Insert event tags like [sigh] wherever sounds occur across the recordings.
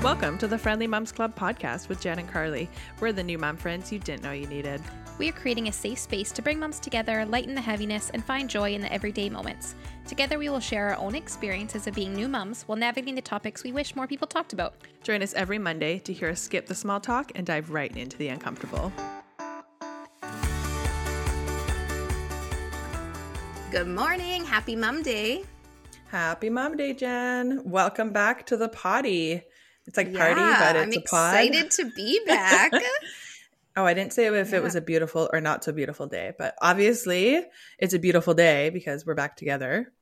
Welcome to the Friendly Moms Club podcast with Jen and Karlee. We're the new mom friends you didn't know you needed. We are creating a safe space to bring moms together, lighten the heaviness, and find joy in the everyday moments. Together, we will share our own experiences of being new moms while navigating the topics we wish more people talked about. Join us every Monday to hear us skip the small talk and dive right into the uncomfortable. Good morning. Happy Mom Day. Happy Mom Day, Jen. Welcome back to the potty. It's like party, Yeah, but it's I'm a pod. excited to be back. [laughs] Oh, I didn't say if it was a beautiful or not so beautiful day, but obviously it's a beautiful day because we're back together.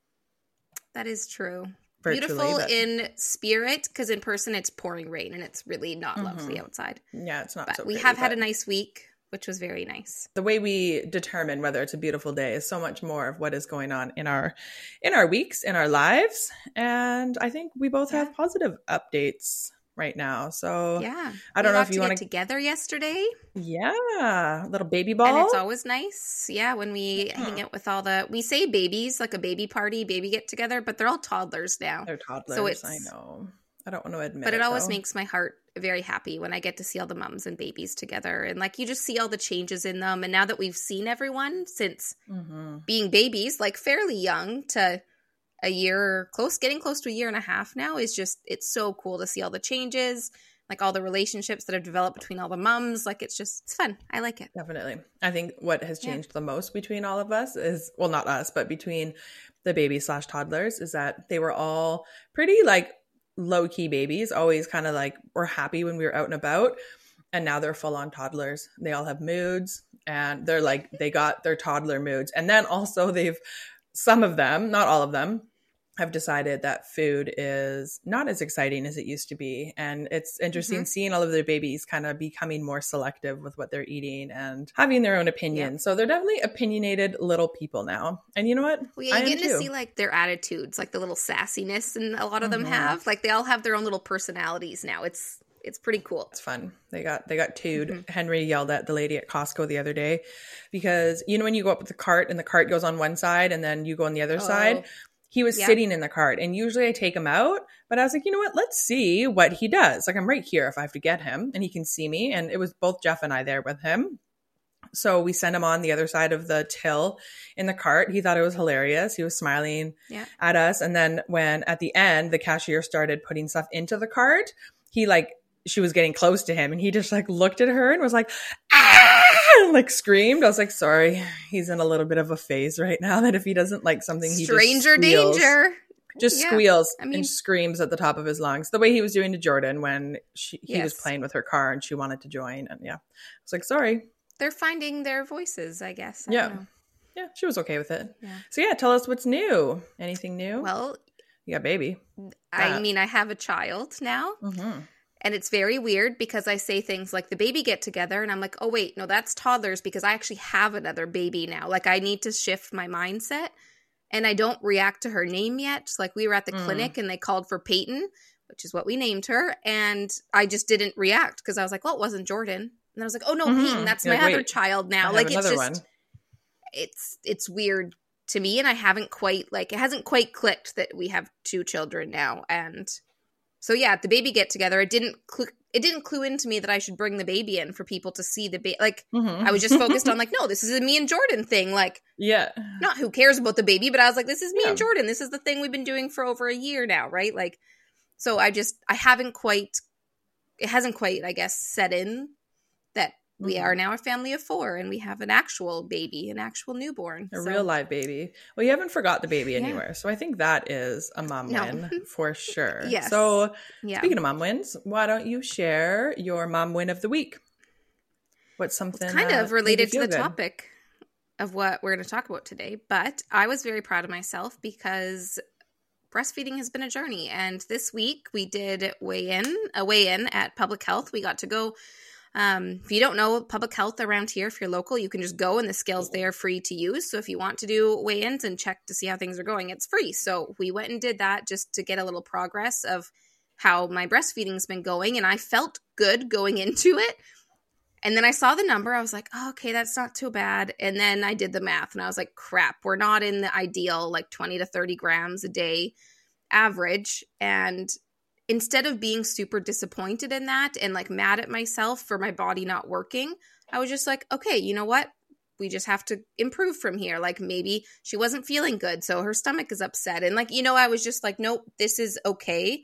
that is true. Beautiful but- in spirit because in person it's pouring rain and it's really not mm-hmm. lovely outside. Yeah, it's not But so we pretty, have had a nice week, which was very nice. the way we determine whether it's a beautiful day is so much more of what is going on in our in our weeks, in our lives. And I think we both have positive updates right now. So Yeah. I don't We know if you want to get together yesterday. Yeah, little baby ball. And it's always nice. Yeah, when we Yeah. hang out with all the we say babies, like a baby party, baby get together, but they're all toddlers now. They're toddlers. So I know. I don't want to admit but it always though. makes my heart very happy when I get to see all the mums and babies together. And like you just see all the changes in them. And now that we've seen everyone since Mhm. being babies, like fairly young to a year close, getting close to a year and a half now is just, it's so cool to see all the changes, like all the relationships that have developed between all the mums. Like it's just, it's fun. I like it. Definitely. I think what has Yeah. changed the most between all of us is, well, not us, but between the baby slash toddlers is that they were all pretty like low key babies, always kind of like were happy when we were out and about. And now they're full on toddlers. They all have moods and they're like, they got their toddler moods. And then also they've, some of them, not all of them, have decided that food is not as exciting as it used to be. And it's interesting Mhm. seeing all of their babies kind of becoming more selective with what they're eating and having their own opinions. So they're definitely opinionated little people now. And you know what? Well, yeah, you get to see like their attitudes, like the little sassiness, and a lot of them Mhm. have. Like they all have their own little personalities now. It's it's pretty cool. It's fun. They got they got twoed. Mhm. Henry yelled at the lady at Costco the other day because you know when you go up with the cart and the cart goes on one side and then you go on the other Oh. side. He was Yeah. sitting in the cart and usually I take him out, but I was like, you know what? Let's see what he does. Like I'm right here if I have to get him and he can see me. And it was both Jeff and I there with him. So we sent him on the other side of the till in the cart. He thought it was hilarious. He was smiling Yeah. at us. And then when at the end the cashier started putting stuff into the cart, he like she was getting close to him and he just like looked at her and was like, ah, and, like screamed. I was like, sorry, he's in a little bit of a phase right now that if he doesn't like something, he Stranger just squeals, danger. just Yeah. squeals I mean- and screams at the top of his lungs. The way he was doing to Jordan when she, he was playing with her car and she wanted to join. And yeah, I was like, sorry. They're finding their voices, I guess. I Yeah. don't know. Yeah, she was okay with it. Yeah. So yeah, tell us what's new. Anything new? Well, you got baby. I mean, I have a child now, Mm-hmm. And it's very weird because I say things like the baby get together, and I'm like, oh, wait, no, that's toddlers because I actually have another baby now. Like, I need to shift my mindset, and I don't react to her name yet. Like, we were at the Mm. clinic and they called for Peyton, which is what we named her, and I just didn't react because I was like, well, it wasn't Jordan. And I was like, oh, no, Mhm. Peyton, that's You're my like, other child now. Like, it's just. one. it's it's weird to me and i haven't quite like it hasn't quite clicked that we have two children now and so yeah at the baby get together it didn't cl- it didn't clue into me that i should bring the baby in for people to see the baby like Mhm. i was just focused [laughs] on like no this is a me and jordan thing like yeah. not who cares about the baby but i was like this is me Yeah. and jordan this is the thing we've been doing for over a year now right like so i just i haven't quite it hasn't quite i guess set in that we are now a family of four and we have an actual baby an actual newborn A So- real live baby. Well, you haven't forgot the baby Yeah. anywhere. So I think that is a mom No. win [laughs] for sure. Yes. So yeah speaking of mom wins, why don't you share your mom win of the week? What's something It's kind uh, of related to the good? topic of what we're going to talk about today, but I was very proud of myself because breastfeeding has been a journey. And this week we did weigh in, a weigh in at Public Health. We got to go. Um, if you don't know public health around here, if you're local, you can just go and the scales there are free to use. So if you want to do weigh ins and check to see how things are going, it's free. So we went and did that just to get a little progress of how my breastfeeding's been going. And I felt good going [laughs] into it. And then I saw the number. I was like, oh, okay, that's not too bad. And then I did the math and I was like, crap, we're not in the ideal like 20 to 30 grams a day average. And instead of being super disappointed in that and like mad at myself for my body not working, I was just like, okay, you know what? We just have to improve from here. Like maybe she wasn't feeling good, so her stomach is upset. And like, you know, I was just like, nope, this is okay.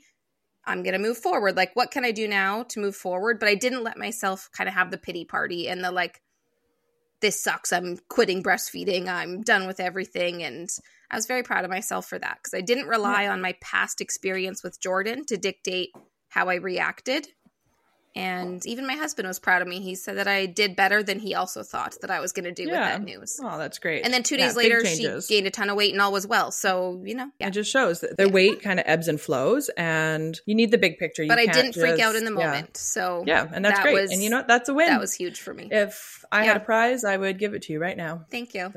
I'm going to move forward. Like, what can I do now to move forward? But I didn't let myself kind of have the pity party and the like, this sucks. I'm quitting breastfeeding. I'm done with everything. And I was very proud of myself for that because I didn't rely on my past experience with Jordan to dictate how I reacted. And even my husband was proud of me. He said that I did better than he also thought that I was going to do yeah. with that news. Oh, that's great. And then two days yeah, later, she gained a ton of weight and all was well. So, you know, yeah. It just shows that the weight kind of ebbs and flows and you need the big picture. You but I didn't just, freak out in the moment. So, yeah, and that's that great. Was, and you know what? That's a win. That was huge for me. If I had a prize, I would give it to you right now. Thank you.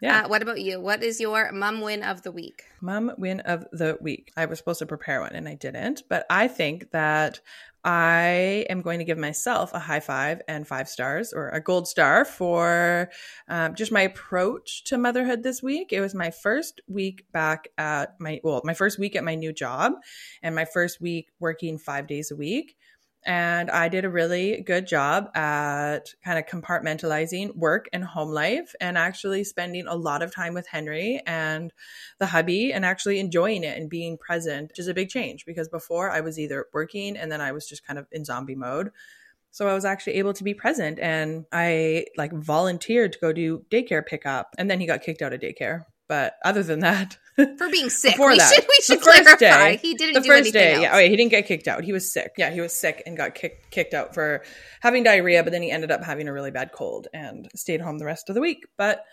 yeah. Uh, what about you? What is your mom win of the week? Mom win of the week. I was supposed to prepare one and I didn't, but I think that I am going to give myself a high five and five stars or a gold star for um, just my approach to motherhood this week. It was my first week back at my, well, my first week at my new job and my first week working five days a week. And I did a really good job at kind of compartmentalizing work and home life and actually spending a lot of time with Henry and the hubby and actually enjoying it and being present, which is a big change because before I was either working and then I was just kind of in zombie mode. So I was actually able to be present and I like volunteered to go do daycare pickup. And then he got kicked out of daycare. But other than that, [laughs] for being sick, we that, should, we should the clarify. Day, he didn't the do first day, else. yeah, oh, yeah, he didn't get kicked out. He was sick. Yeah, he was sick and got kicked kicked out for having diarrhea. But then he ended up having a really bad cold and stayed home the rest of the week. But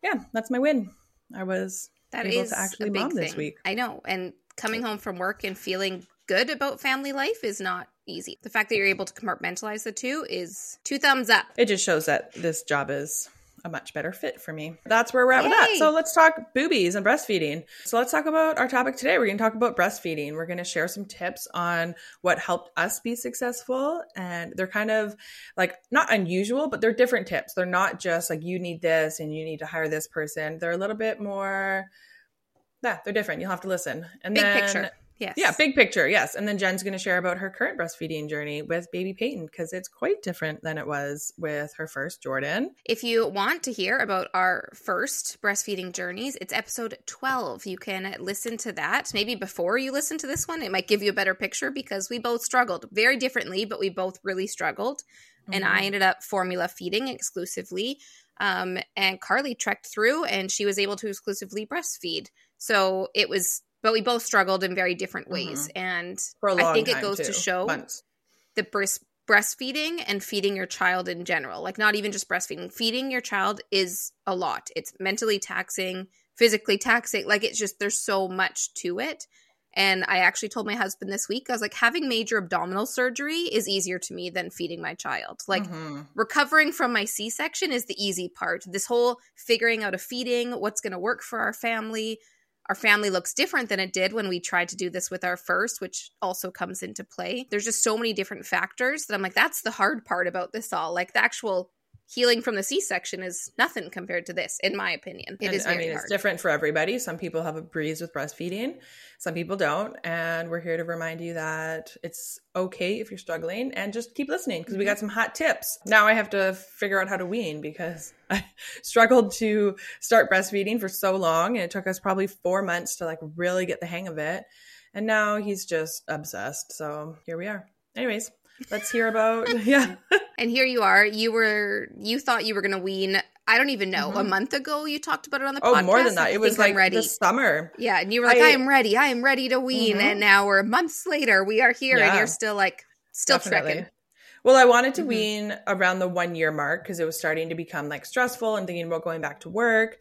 yeah, that's my win. I was that able to actually mom thing. this week. I know, and coming home from work and feeling good about family life is not easy. The fact that you're able to compartmentalize the two is two thumbs up. It just shows that this job is a much better fit for me. That's where we're at Yay. with that. So let's talk boobies and breastfeeding. So let's talk about our topic today. We're going to talk about breastfeeding. We're going to share some tips on what helped us be successful. And they're kind of like not unusual, but they're different tips. They're not just like you need this and you need to hire this person. They're a little bit more, yeah, they're different. You'll have to listen. And Big then, picture. Yes. Yeah, big picture. Yes. And then Jen's going to share about her current breastfeeding journey with baby Peyton because it's quite different than it was with her first Jordan. If you want to hear about our first breastfeeding journeys, it's episode 12. You can listen to that maybe before you listen to this one. It might give you a better picture because we both struggled very differently, but we both really struggled. Mm-hmm. And I mm-hmm. ended up formula feeding exclusively. Um, and Karlee trekked through and she was able to exclusively breastfeed. So it was but we both struggled in very different ways. Mm-hmm. And I think it goes too. to show Months. the breast breastfeeding and feeding your child in general, like not even just breastfeeding, feeding your child is a lot. It's mentally taxing, physically taxing. Like it's just, there's so much to it. And I actually told my husband this week, I was like, having major abdominal surgery is easier to me than feeding my child. Like, mm-hmm. recovering from my C section is the easy part. This whole figuring out a feeding, what's going to work for our family, our family looks different than it did when we tried to do this with our first, which also comes into play. There's just so many different factors that I'm like, that's the hard part about this all. Like the actual healing from the C-section is nothing compared to this, in my opinion. It and, is. I mean, hard. it's different for everybody. Some people have a breeze with breastfeeding, some people don't, and we're here to remind you that it's okay if you're struggling, and just keep listening because we mm-hmm. got some hot tips. Now I have to figure out how to wean because [laughs] I struggled to start breastfeeding for so long, and it took us probably four months to like really get the hang of it. And now he's just obsessed. So here we are. Anyways, let's hear about [laughs] yeah. and here you are. You were you thought you were going to wean. I don't even know. Mm-hmm. A month ago, you talked about it on the oh, podcast. more than that. It was like ready. the summer. Yeah, and you were like, "I, I am ready. I am ready to wean." Mm-hmm. And now we're months later. We are here, yeah. and you're still like still Definitely. trekking. Well, I wanted to mm-hmm. wean around the one year mark because it was starting to become like stressful and thinking about going back to work.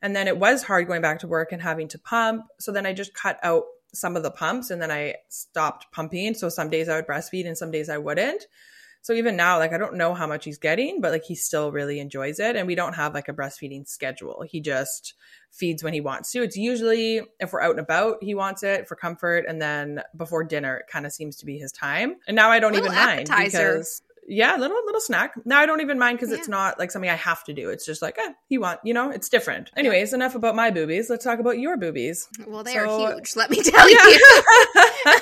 And then it was hard going back to work and having to pump. So then I just cut out some of the pumps and then I stopped pumping. So some days I would breastfeed and some days I wouldn't. So even now, like I don't know how much he's getting, but like he still really enjoys it. And we don't have like a breastfeeding schedule. He just feeds when he wants to. It's usually if we're out and about, he wants it for comfort. And then before dinner, it kind of seems to be his time. And now I don't even mind because yeah, little little snack. Now I don't even mind because yeah. it's not like something I have to do. It's just like, eh, you want, you know, it's different. Anyways, enough about my boobies. Let's talk about your boobies. Well, they so, are huge. Let me tell yeah. you. [laughs]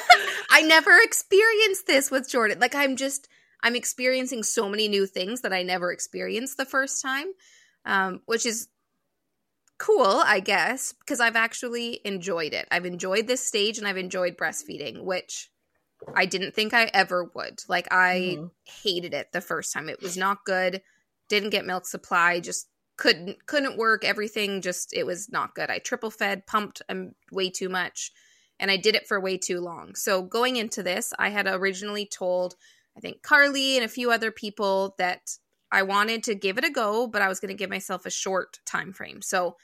I never experienced this with Jordan. Like I'm just I'm experiencing so many new things that I never experienced the first time, um, which is cool, I guess, because I've actually enjoyed it. I've enjoyed this stage and I've enjoyed breastfeeding, which I didn't think I ever would. Like I mm-hmm. hated it the first time. It was not good. Didn't get milk supply. Just couldn't couldn't work. Everything just it was not good. I triple fed, pumped um, way too much, and I did it for way too long. So going into this, I had originally told I think Karlee and a few other people that I wanted to give it a go, but I was going to give myself a short time frame. So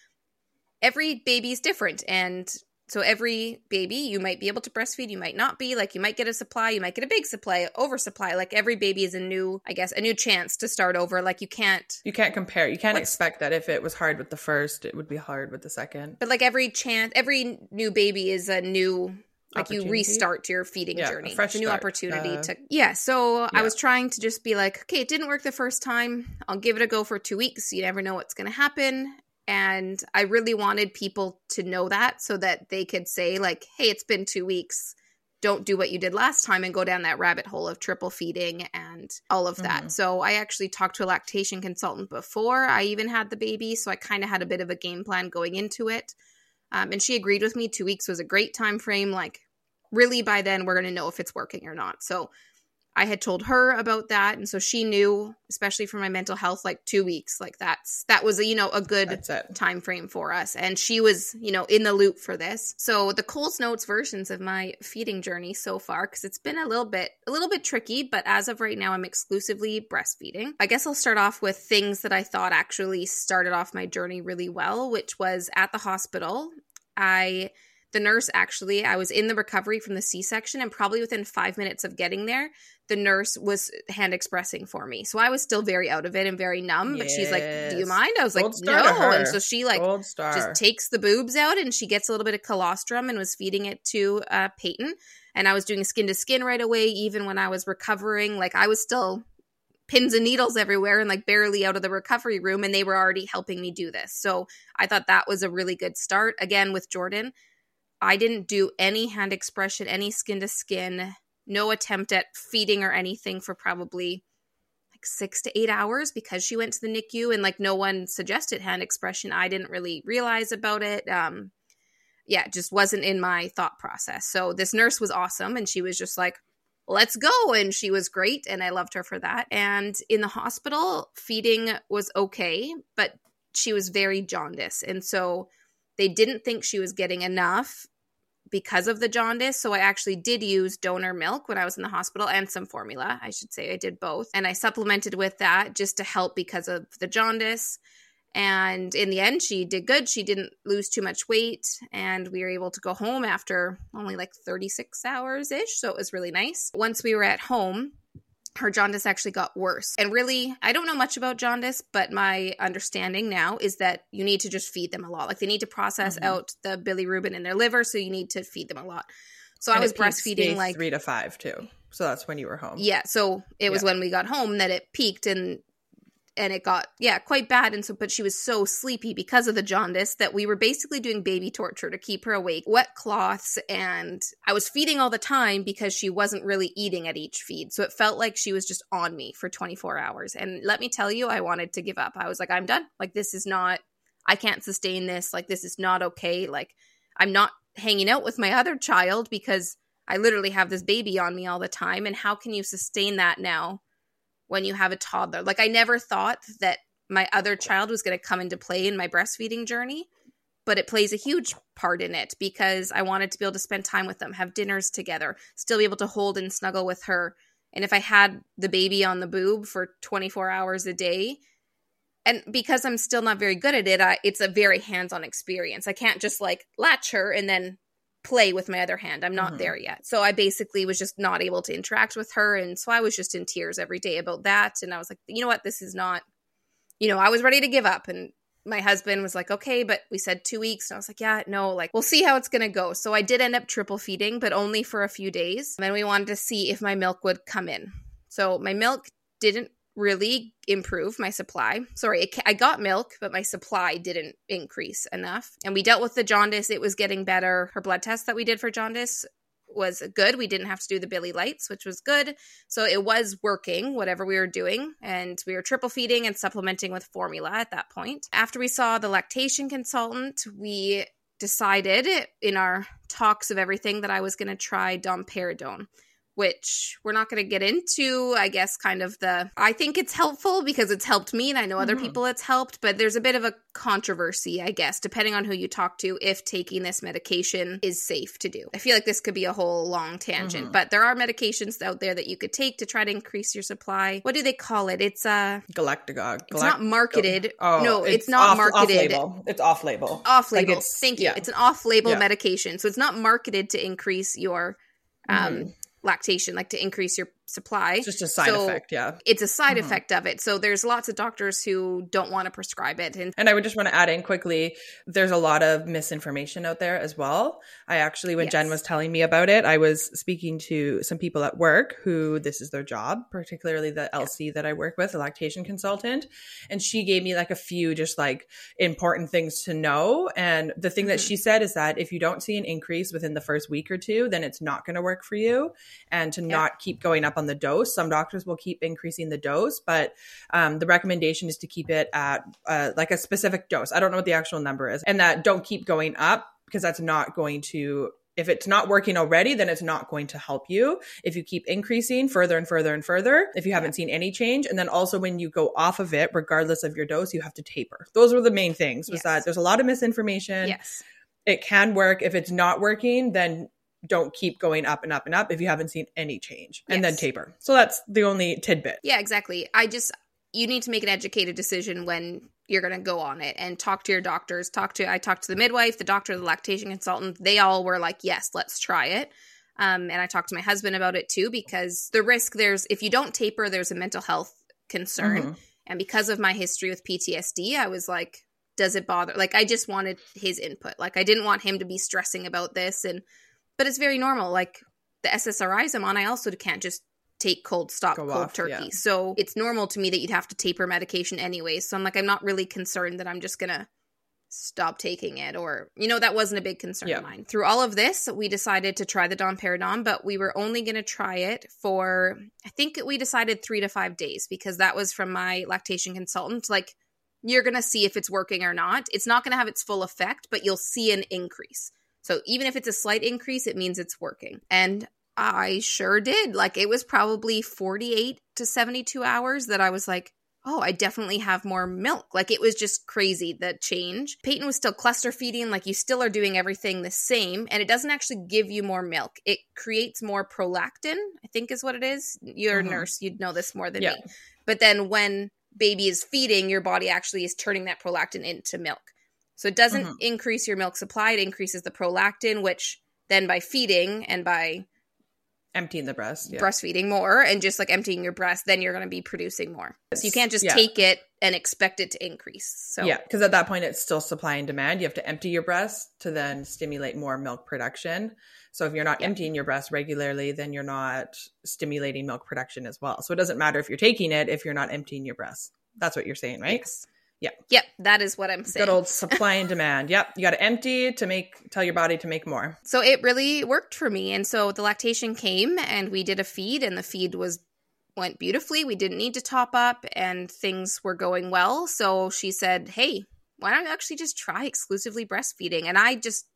every baby is different and so every baby you might be able to breastfeed, you might not be. Like you might get a supply, you might get a big supply, oversupply. Like every baby is a new, I guess, a new chance to start over. Like you can't You can't compare. You can't expect that if it was hard with the first, it would be hard with the second. But like every chance every new baby is a new like you restart your feeding yeah, journey. A, a new start. opportunity uh, to Yeah. So yeah. I was trying to just be like, okay, it didn't work the first time. I'll give it a go for two weeks. You never know what's gonna happen and i really wanted people to know that so that they could say like hey it's been two weeks don't do what you did last time and go down that rabbit hole of triple feeding and all of that. Mm-hmm. So I actually talked to a lactation consultant before I even had the baby, so I kind of had a bit of a game plan going into it. Um, and she agreed with me. Two weeks was a great time frame. Like, really, by then we're going to know if it's working or not. So I had told her about that, and so she knew, especially for my mental health, like two weeks. Like that's that was a, you know a good time frame for us, and she was you know in the loop for this. So the Coles Notes versions of my feeding journey so far, because it's been a little bit a little bit tricky, but as of right now, I'm exclusively breastfeeding. I guess I'll start off with things that I thought actually started off my journey really well, which was at the hospital. I the nurse actually i was in the recovery from the c-section and probably within five minutes of getting there the nurse was hand expressing for me. So I was still very out of it and very numb. But she's like, Do you mind? I was Gold like, No. And so she like just takes the boobs out and she gets a little bit of colostrum and was feeding it to uh, Peyton. And I was doing skin to skin right away, even when I was recovering. Like I was still pins and needles everywhere and like barely out of the recovery room and they were already helping me do this. So I thought that was a really good start. Again with Jordan, I didn't do any hand expression, any skin to skin no attempt at feeding or anything for probably like six to eight hours because she went to the NICU and like no one suggested hand expression. I didn't really realize about it. Um, yeah, just wasn't in my thought process. So this nurse was awesome and she was just like, let's go. And she was great. And I loved her for that. And in the hospital, feeding was okay, but she was very jaundice. And so they didn't think she was getting enough because of the jaundice. So I actually did use donor milk when I was in the hospital and some formula. I should say I did both. And I supplemented with that just to help because of the jaundice. And in the end, she did good. She didn't lose too much weight. And we were able to go home after only like 36 hours ish. So it was really nice. Once we were at home, her jaundice actually got worse. And really, I don't know much about jaundice, but my understanding now is that you need to just feed them a lot. Like they need to process mm-hmm. out the bilirubin in their liver, so you need to feed them a lot. So and I was breastfeeding like three to five too. So that's when you were home. Yeah. So it was yeah. when we got home that it peaked, and and it got yeah quite bad and so but she was so sleepy because of the jaundice that we were basically doing baby torture to keep her awake wet cloths and i was feeding all the time because she wasn't really eating at each feed. So it felt like she was just on me for 24 hours. And let me tell you i wanted to give up. I was like i'm done. Like this is not i can't sustain this. Like this is not okay. Like i'm not hanging out with my other child because i literally have this baby on me all the time. And how can you sustain that now when you have a toddler. Like I never thought that my other child was going to come into play in my breastfeeding journey, but it plays a huge part in it because I wanted to be able to spend time with them, have dinners together, still be able to hold and snuggle with her. And if I had the baby on the boob for 24 hours a day, and because I'm still not very good at it, I, it's a very hands on experience. I can't just like latch her and then play with my other hand. I'm not mm-hmm. there yet. So I basically was just not able to interact with her. And so I was just in tears every day about that. And I was like, you know what? This is not, you know, I was ready to give up. And my husband was like, okay, but we said two weeks. And I was like, yeah, no, like, we'll see how it's going to go. So I did end up triple feeding, but only for a few days. And then we wanted to see if my milk would come in. So my milk didn't really improve my supply. Sorry, I got milk, but my supply didn't increase enough. And we dealt with the jaundice. It was getting better. Her blood test that we did for jaundice was good. We didn't have to do the bili lights, which was good. So it was working, whatever we were doing. And we were triple feeding and supplementing with formula at that point. After we saw the lactation consultant, we decided in our talks of everything that I was going to try domperidone which we're not going to get into. I guess kind of the I think it's helpful because it's helped me and I know other mm-hmm. people it's helped, but there's a bit of a controversy, I guess, depending on who you talk to if taking this medication is safe to do. I feel like this could be a whole long tangent, mm-hmm. but there are medications out there that you could take to try to increase your supply. What do they call it? It's uh galactagogue. It's not marketed. Oh, no, it's, it's not off, marketed. Off-label. It's off-label. Off-label. Like Thank you. Yeah. It's an off-label yeah. medication. So it's not marketed to increase your um mm-hmm lactation, like to increase your supply. It's just a side so effect, yeah. It's a side mm-hmm. effect of it. So there's lots of doctors who don't want to prescribe it. And, and I would just want to add in quickly there's a lot of misinformation out there as well. I actually, when yes. Jen was telling me about it, I was speaking to some people at work who this is their job, particularly the LC yeah. that I work with, a lactation consultant. And she gave me like a few just like important things to know. And the thing mm-hmm. that she said is that if you don't see an increase within the first week or two, then it's not going to work for you. And to yeah. not keep going up on the dose. Some doctors will keep increasing the dose, but um, the recommendation is to keep it at uh, like a specific dose. I don't know what the actual number is, and that don't keep going up because that's not going to if it's not working already, then it's not going to help you. If you keep increasing further and further and further, if you haven't seen any change, and then also when you go off of it, regardless of your dose, you have to taper. Those were the main things. Was yes. that there's a lot of misinformation. Yes, it can work. If it's not working, then don't keep going up and up and up if you haven't seen any change and yes. then taper. So that's the only tidbit. Yeah, exactly. I just you need to make an educated decision when you're going to go on it and talk to your doctors. Talk to I talked to the midwife, the doctor, the lactation consultant. They all were like, "Yes, let's try it." Um, and I talked to my husband about it too because the risk there's if you don't taper, there's a mental health concern. Mm-hmm. And because of my history with PTSD, I was like, does it bother? Like, I just wanted his input. Like, I didn't want him to be stressing about this and but it's very normal. Like the SSRIs I'm on, I also can't just take cold stop Go cold off, turkey. Yeah. So it's normal to me that you'd have to taper medication anyway. So I'm like, I'm not really concerned that I'm just gonna stop taking it or you know that wasn't a big concern yeah. of mine through all of this we decided to try the domperidone but we were only going to try it for i think we decided three to five days because that was from my lactation consultant like you're going to see if it's working or not it's not going to have its full effect but you'll see an increase so even if it's a slight increase, it means it's working. And I sure did. Like it was probably 48 to 72 hours that I was like, oh, I definitely have more milk. Like it was just crazy the change. Peyton was still cluster feeding, like you still are doing everything the same, and it doesn't actually give you more milk. It creates more prolactin, I think is what it is. You're mm-hmm. a nurse, you'd know this more than yeah. me. But then when baby is feeding, your body actually is turning that prolactin into milk. So it doesn't mm-hmm. increase your milk supply, it increases the prolactin, which then by feeding and by emptying the breast, yeah. breastfeeding more and just like emptying your breast, then you're going to be producing more. So you can't just yeah. take it and expect it to increase. So yeah, because at that point it's still supply and demand. You have to empty your breast to then stimulate more milk production. So if you're not yeah. emptying your breast regularly, then you're not stimulating milk production as well. So it doesn't matter if you're taking it if you're not emptying your breast. That's what you're saying, right? Yes. Yeah. Yep. That is what I'm saying. Good old supply and [laughs] demand. Yep. You got to empty to make, tell your body to make more. So it really worked for me. And so the lactation came and we did a feed and the feed was, went beautifully. We didn't need to top up and things were going well. So she said, Hey, why don't you actually just try exclusively breastfeeding? And I just,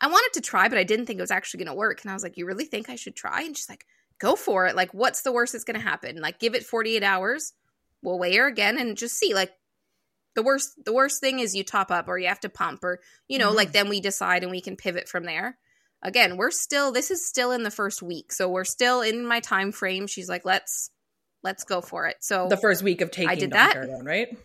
I wanted to try, but I didn't think it was actually going to work. And I was like, You really think I should try? And she's like, Go for it. Like, what's the worst that's going to happen? Like, give it 48 hours. We'll weigh her again and just see. Like, the worst the worst thing is you top up or you have to pump or you know mm-hmm. like then we decide and we can pivot from there again we're still this is still in the first week so we're still in my time frame she's like let's let's go for it so the first week of taking i did that right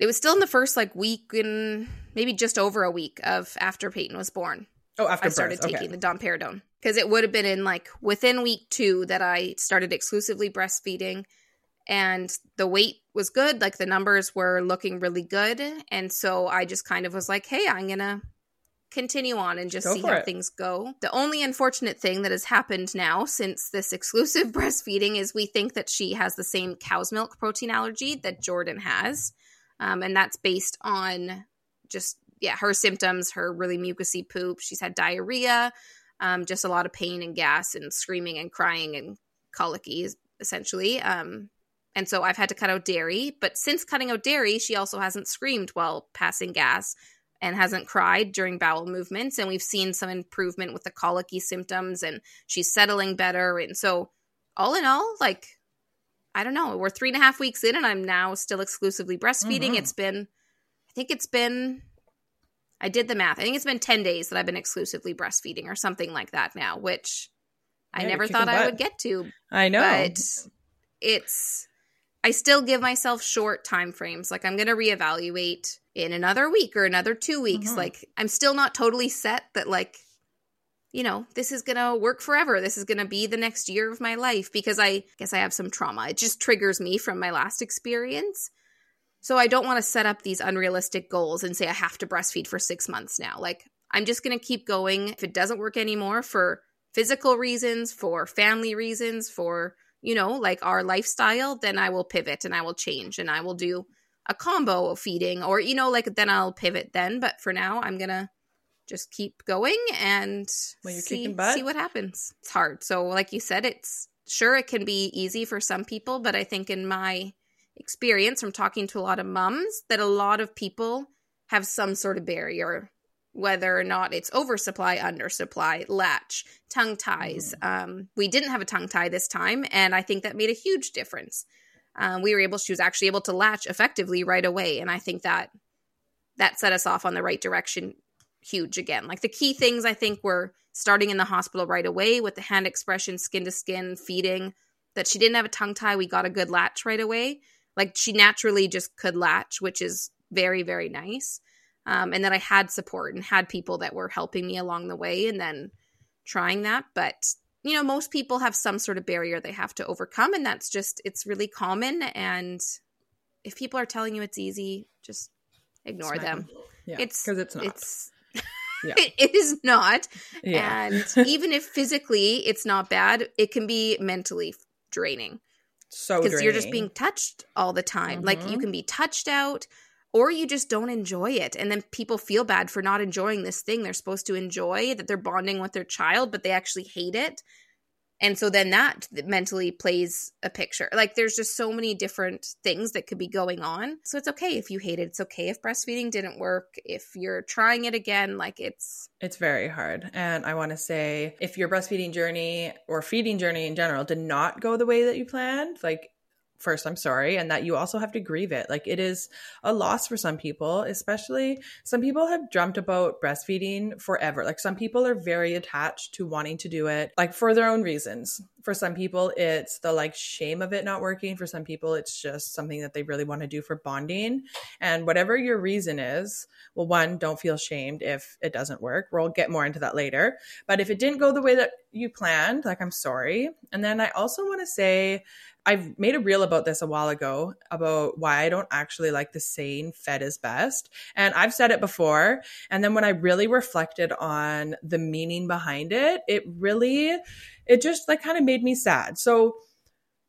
it was still in the first like week and maybe just over a week of after peyton was born oh after i started birth. taking okay. the domperidone because it would have been in like within week two that i started exclusively breastfeeding and the weight was good like the numbers were looking really good and so i just kind of was like hey i'm gonna continue on and just go see how it. things go the only unfortunate thing that has happened now since this exclusive [laughs] breastfeeding is we think that she has the same cow's milk protein allergy that jordan has um, and that's based on just yeah her symptoms her really mucousy poop she's had diarrhea um, just a lot of pain and gas and screaming and crying and colicky, essentially. Um, and so I've had to cut out dairy. But since cutting out dairy, she also hasn't screamed while passing gas and hasn't cried during bowel movements. And we've seen some improvement with the colicky symptoms and she's settling better. And so, all in all, like, I don't know, we're three and a half weeks in and I'm now still exclusively breastfeeding. Mm-hmm. It's been, I think it's been, I did the math. I think it's been 10 days that I've been exclusively breastfeeding or something like that now, which yeah, I never thought I would get to. I know. But it's, I still give myself short time frames. Like I'm going to reevaluate in another week or another two weeks. Mm-hmm. Like I'm still not totally set that like, you know, this is going to work forever. This is going to be the next year of my life because I guess I have some trauma. It just triggers me from my last experience. So I don't want to set up these unrealistic goals and say I have to breastfeed for six months now. Like I'm just going to keep going. If it doesn't work anymore for physical reasons, for family reasons, for you know, like our lifestyle, then I will pivot and I will change and I will do a combo of feeding or, you know, like then I'll pivot then. But for now, I'm going to just keep going and well, see, see what happens. It's hard. So, like you said, it's sure it can be easy for some people, but I think in my experience from talking to a lot of mums that a lot of people have some sort of barrier whether or not it's oversupply, undersupply, latch, tongue ties. Mm. Um, we didn't have a tongue tie this time, and I think that made a huge difference. Um, we were able, she was actually able to latch effectively right away, and I think that that set us off on the right direction. Huge again. Like the key things I think were starting in the hospital right away with the hand expression, skin to skin, feeding. That she didn't have a tongue tie, we got a good latch right away. Like she naturally just could latch, which is very, very nice um, and that I had support and had people that were helping me along the way and then trying that. But, you know, most people have some sort of barrier they have to overcome. And that's just, it's really common. And if people are telling you it's easy, just ignore them. Yeah, it's because it's not. It's, yeah. [laughs] it is not. Yeah. And [laughs] even if physically it's not bad, it can be mentally draining. So because you're just being touched all the time. Mm-hmm. Like you mm-hmm. can be touched out or you just don't enjoy it. And then people feel bad for not enjoying this thing they're supposed to enjoy that they're bonding with their child but they actually hate it. And so then that mentally plays a picture. Like there's just so many different things that could be going on. So it's okay if you hate it. It's okay if breastfeeding didn't work if you're trying it again like it's it's very hard. And i want to say if your breastfeeding journey or feeding journey in general did not go the way that you planned like first i'm sorry and that you also have to grieve it. Like it is a loss for some people especially some people have dreamt about breastfeeding forever. Like some people are very attached to wanting to do it like for their own reasons. For some people it's the like shame of it not working. For some people it's just something that they really want to do for bonding. And whatever your reason is well one don't feel shamed if it doesn't work. We'll get more into that later. But if it didn't go the way that you planned like i'm sorry. And then i also want to say I've made a reel about this a while ago about why I don't actually like the saying fed is best. And I've said it before. And then when I really reflected on the meaning behind it, it really, it just like kind of made me sad. So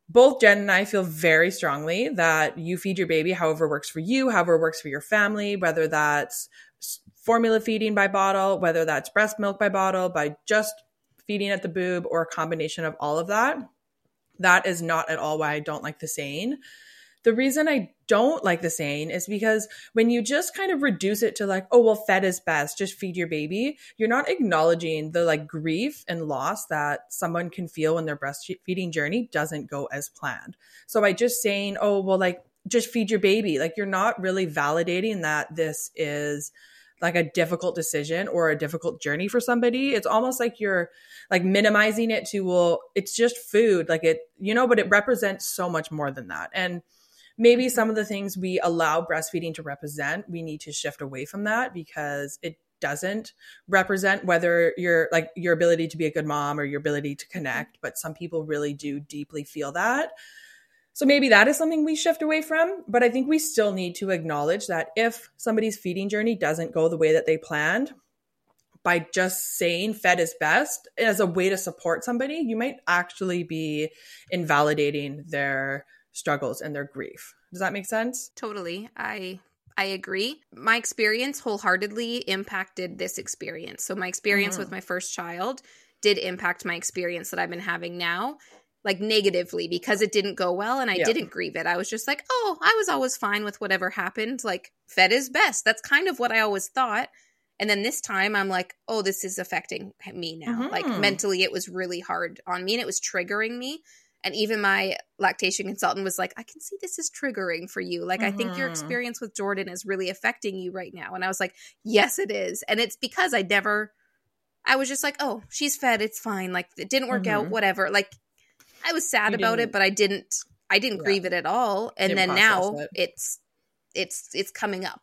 both Jen and I feel very strongly that you feed your baby however works for you, however works for your family, whether that's formula feeding by bottle, whether that's breast milk by bottle, by just feeding at the boob, or a combination of all of that that is not at all why I don't like the saying. The reason I don't like the saying is because when you just kind of reduce it to like, oh, well, fed is best, just feed your baby, you're not acknowledging the like grief and loss that someone can feel when their breastfeeding journey doesn't go as planned. So by just saying, oh, well, like, just feed your baby, like, you're not really validating that this is like a difficult decision or a difficult journey for somebody it's almost like you're like minimizing it to well it's just food like it you know but it represents so much more than that. And maybe some of the things we allow breastfeeding to represent we need to shift away from that because it doesn't represent whether you're like your ability to be a good mom or your ability to connect but some people really do deeply feel that so maybe that is something we shift away from, but I think we still need to acknowledge that if somebody's feeding journey doesn't go the way that they planned, by just saying fed is best as a way to support somebody, you might actually be invalidating their struggles and their grief. Does that make sense? Totally. I I agree. My experience wholeheartedly impacted this experience. So, my experience Mhm. with my first child did impact my experience that I've been having now, like negatively, because it didn't go well and I Yeah. didn't grieve it. I was just like, oh, I was always fine with whatever happened. Like, fed is best. That's kind of what I always thought. And then this time I'm like, oh, this is affecting me now. Like, Mhm. mentally, it was really hard on me and it was triggering me. And even my lactation consultant was like, I can see this is triggering for you. Like, I think your Mhm. experience with Jordan is really affecting you right now. And I was like, yes, it is. And it's because I never, I was just like, oh, she's fed. It's fine. Like, it didn't work out, Mhm. whatever. Like, I was sad You about it, didn't- but I didn't, I didn't Yeah. grieve it at all. And Didn't then now it. it's, it's, it's coming up.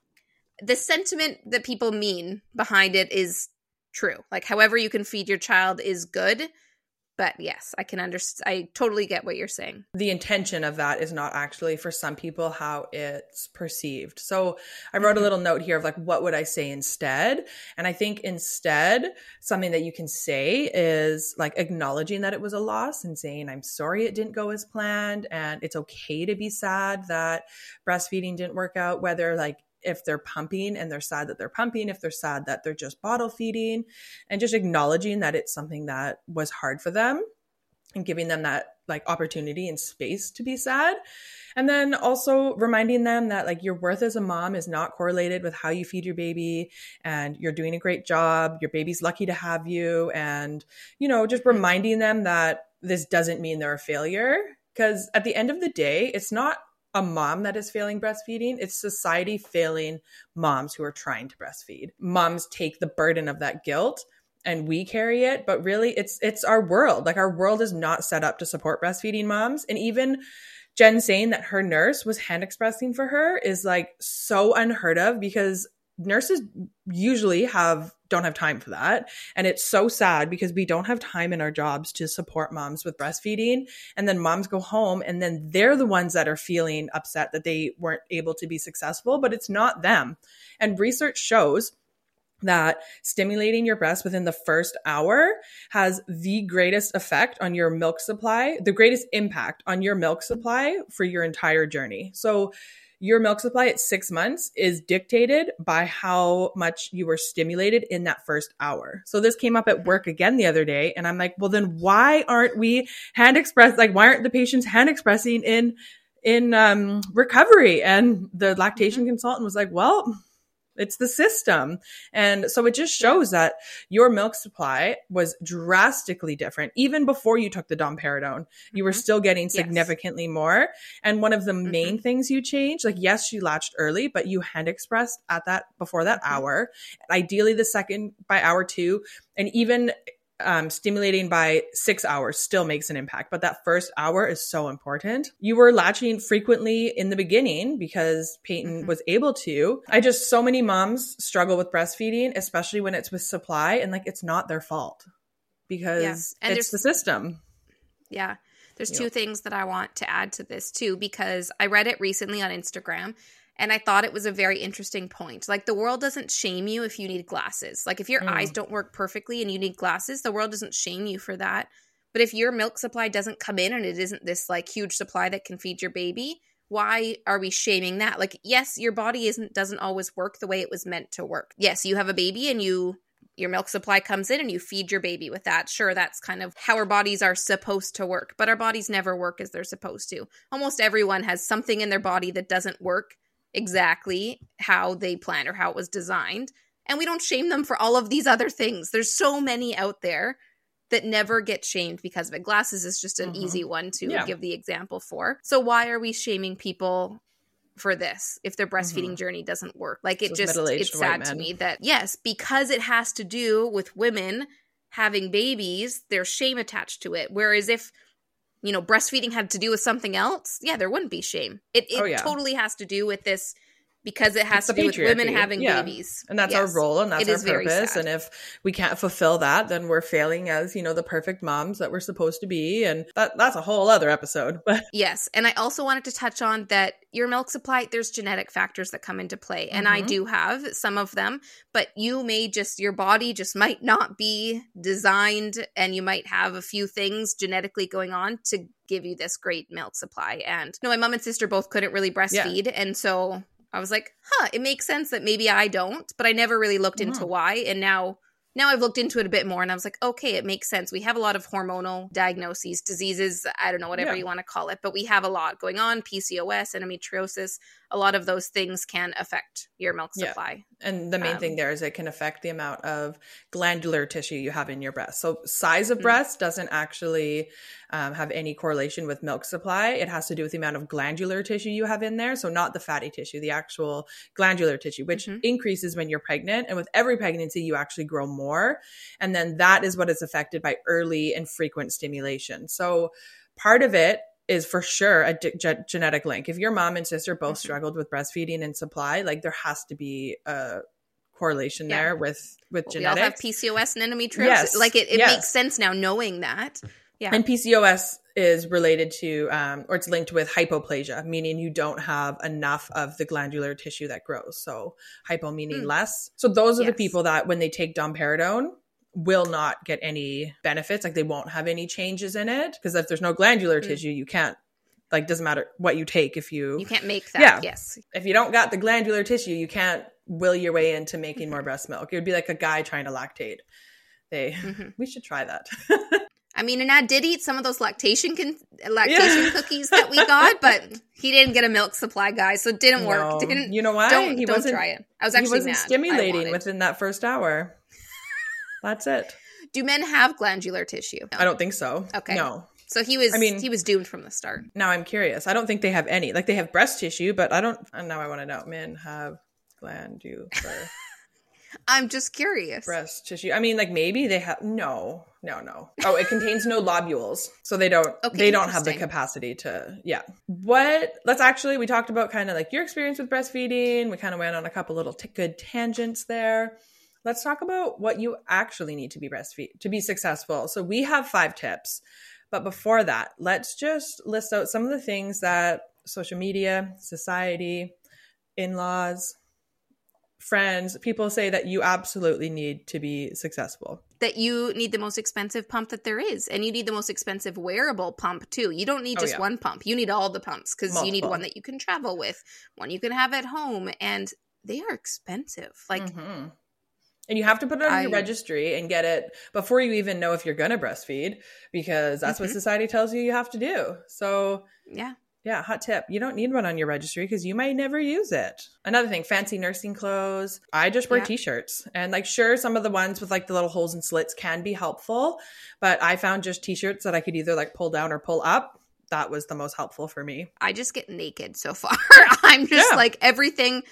The sentiment that people mean behind it is true. Like, however you can feed your child is good. But yes, I can understand. I totally get what you're saying. the intention of that is not actually for some people how it's perceived. So I wrote a Mhm. little note here of like, what would I say instead? And I think instead, something that you can say is like acknowledging that it was a loss and saying, I'm sorry it didn't go as planned. And it's okay to be sad that breastfeeding didn't work out, whether like if they're pumping and they're sad that they're pumping, if they're sad that they're just bottle feeding, and just acknowledging that it's something that was hard for them and giving them that like opportunity and space to be sad. And then also reminding them that like your worth as a mom is not correlated with how you feed your baby and you're doing a great job. Your baby's lucky to have you. And, you know, just reminding them that this doesn't mean they're a failure. Because at the end of the day, it's not a mom that is failing breastfeeding, it's society failing moms who are trying to breastfeed. Moms take the burden of that guilt and we carry it but really it's it's our world like our world is not set up to support breastfeeding moms and even jen saying that her nurse was hand expressing for her is like so unheard of because nurses usually have don't have time for that. And it's so sad because we don't have time in our jobs to support moms with breastfeeding. And then moms go home and then they're the ones that are feeling upset that they weren't able to be successful but it's not them. And research shows that stimulating your breast within the first hour has the greatest effect on your milk supply, the greatest impact on your milk supply for your entire journey. So, your milk supply at six months is dictated by how much you were stimulated in that first hour. So, this came up at work again the other day, and I'm like, well, then why aren't we hand express? Like, why aren't the patients hand expressing in? in um, recovery and the lactation consultant was like well it's the system. And so it just shows that your milk supply was drastically different. Even before you took the domperidone, you were Mhm. still getting Yes. significantly more. And one of the Mhm. main things you changed, like, yes, she latched early, but you hand expressed at that before that Mhm. hour, ideally the second by hour two, and even um, stimulating by six hours still makes an impact, but that first hour is so important. You were latching frequently in the beginning because Peyton Mhm. was able to. I just, so many moms struggle with breastfeeding, especially when it's with supply, and like it's not their fault because And it's there's- the system. Yeah. There's Yeah. two things that I want to add to this too, because I read it recently on Instagram and I thought it was a very interesting point. Like, the world doesn't shame you if you need glasses. Like, if your Mm. eyes don't work perfectly and you need glasses, the world doesn't shame you for that. But if your milk supply doesn't come in and it isn't this like huge supply that can feed your baby, why are we shaming that? Like, yes, your body isn't doesn't always work the way it was meant to work. Yes, you have a baby and you your milk supply comes in and you feed your baby with that. Sure, that's kind of how our bodies are supposed to work, but our bodies never work as they're supposed to. Almost everyone has something in their body that doesn't work exactly how they planned or how it was designed. And we don't shame them for all of these other things. There's so many out there that never get shamed because of it. Glasses is just an Mhm. easy one to Yeah. give the example for. So why are we shaming people for this if their breastfeeding Mhm. journey doesn't work? Like it Those just it's sad to me that yes, because it has to do with women having babies, there's shame attached to it. Whereas if you know breastfeeding had to do with something else, yeah, there wouldn't be shame. It it Oh, yeah. totally has to do with this because it has It's to do with women having Yeah. babies. And that's Yes. our role and that's It our purpose. And if we can't fulfill that, then we're failing as, you know, the perfect moms that we're supposed to be. And that that's a whole other episode. [laughs] But Yes. And I also wanted to touch on that your milk supply, there's genetic factors that come into play. And I Mhm. do have some of them, but you may just, your body just might not be designed and you might have a few things genetically going on to give you this great milk supply. And no, my mom and sister both couldn't really breastfeed. And so I was like, huh, it makes sense that maybe I don't, but I never really looked into Mhm. why. And now now I've looked into it a bit more and I was like, okay, it makes sense. We have a lot of hormonal diagnoses, diseases, I don't know, whatever Yeah. you want to call it, but we have a lot going on PCOS, endometriosis. A lot of those things can affect your milk Yeah. supply. And the main Um, thing there is it can affect the amount of glandular tissue you have in your breast. So, size of Mm. breast doesn't actually um, have any correlation with milk supply. It has to do with the amount of glandular tissue you have in there. So, not the fatty tissue, the actual glandular tissue, which Mhm. increases when you're pregnant. And with every pregnancy, you actually grow more. And then that is what is affected by early and frequent stimulation. So, part of it is for sure a ge- ge- genetic link. If your mom and sister both Mhm. struggled with breastfeeding and supply, like there has to be a correlation Yeah. there with with genetics. We all have. PCOS and endometriosis. Yes, Like it, it yes. makes sense now knowing that. Yeah. And PCOS is related to, um, or it's linked with hypoplasia, meaning you don't have enough of the glandular tissue that grows. So hypo meaning Mm. less. So those are the people that when they take domperidone will not get any benefits. Like they won't have any changes in it because if there's no glandular Mm. tissue, you can't. Like doesn't matter what you take if you you can't make that. Yeah. Yes. if you don't got the glandular tissue, you can't will your way into making more breast milk. It would be like a guy trying to lactate. They Mhm. [laughs] we should try that. [laughs] I mean, and I did eat some of those lactation con- lactation Yeah. [laughs] cookies that we got, but he didn't get a milk supply, guys, so it didn't No. work. Didn't you know why? don't he don't wasn't try it. I was actually he wasn't mad. Stimulating within that first hour. That's it. Do men have glandular tissue? I don't think so. Okay. No. So he was. I mean- he was doomed from the start. Now I'm curious. I don't think they have any. Like they have breast tissue, but I don't. And now I want to know. Men have glandular [laughs] I'm just curious. breast tissue. I mean, like maybe they have. No, no, no. Oh, it contains no [laughs] lobules, so they don't. Okay, they don't have the capacity to. Yeah. What? Let's actually. We talked about kind of like your experience with breastfeeding. We kind of went on a couple little t- good tangents there. Let's talk about what you actually need to be breastfeed to be successful. So we have five tips, but before that, let's just list out some of the things that social media, society, in-laws, friends, people say that you absolutely need to be successful. That you need the most expensive pump that there is, and you need the most expensive wearable pump too. You don't need Oh, just yeah. one pump. You need all the pumps because you need one that you can travel with, one you can have at home, and they are expensive. Like Mhm. And you have to put it on your registry and get it before you even know if you're going to breastfeed because that's what Mhm. society tells you you have to do. So, yeah, yeah, hot tip. You don't need one on your registry because you might never use it. Another thing, fancy nursing clothes. I just wear Yeah. t-shirts. And like sure some of the ones with like the little holes and slits can be helpful, but I found just t-shirts that I could either like pull down or pull up. That was the most helpful for me. I just get naked so far. [laughs] I'm just Yeah. like everything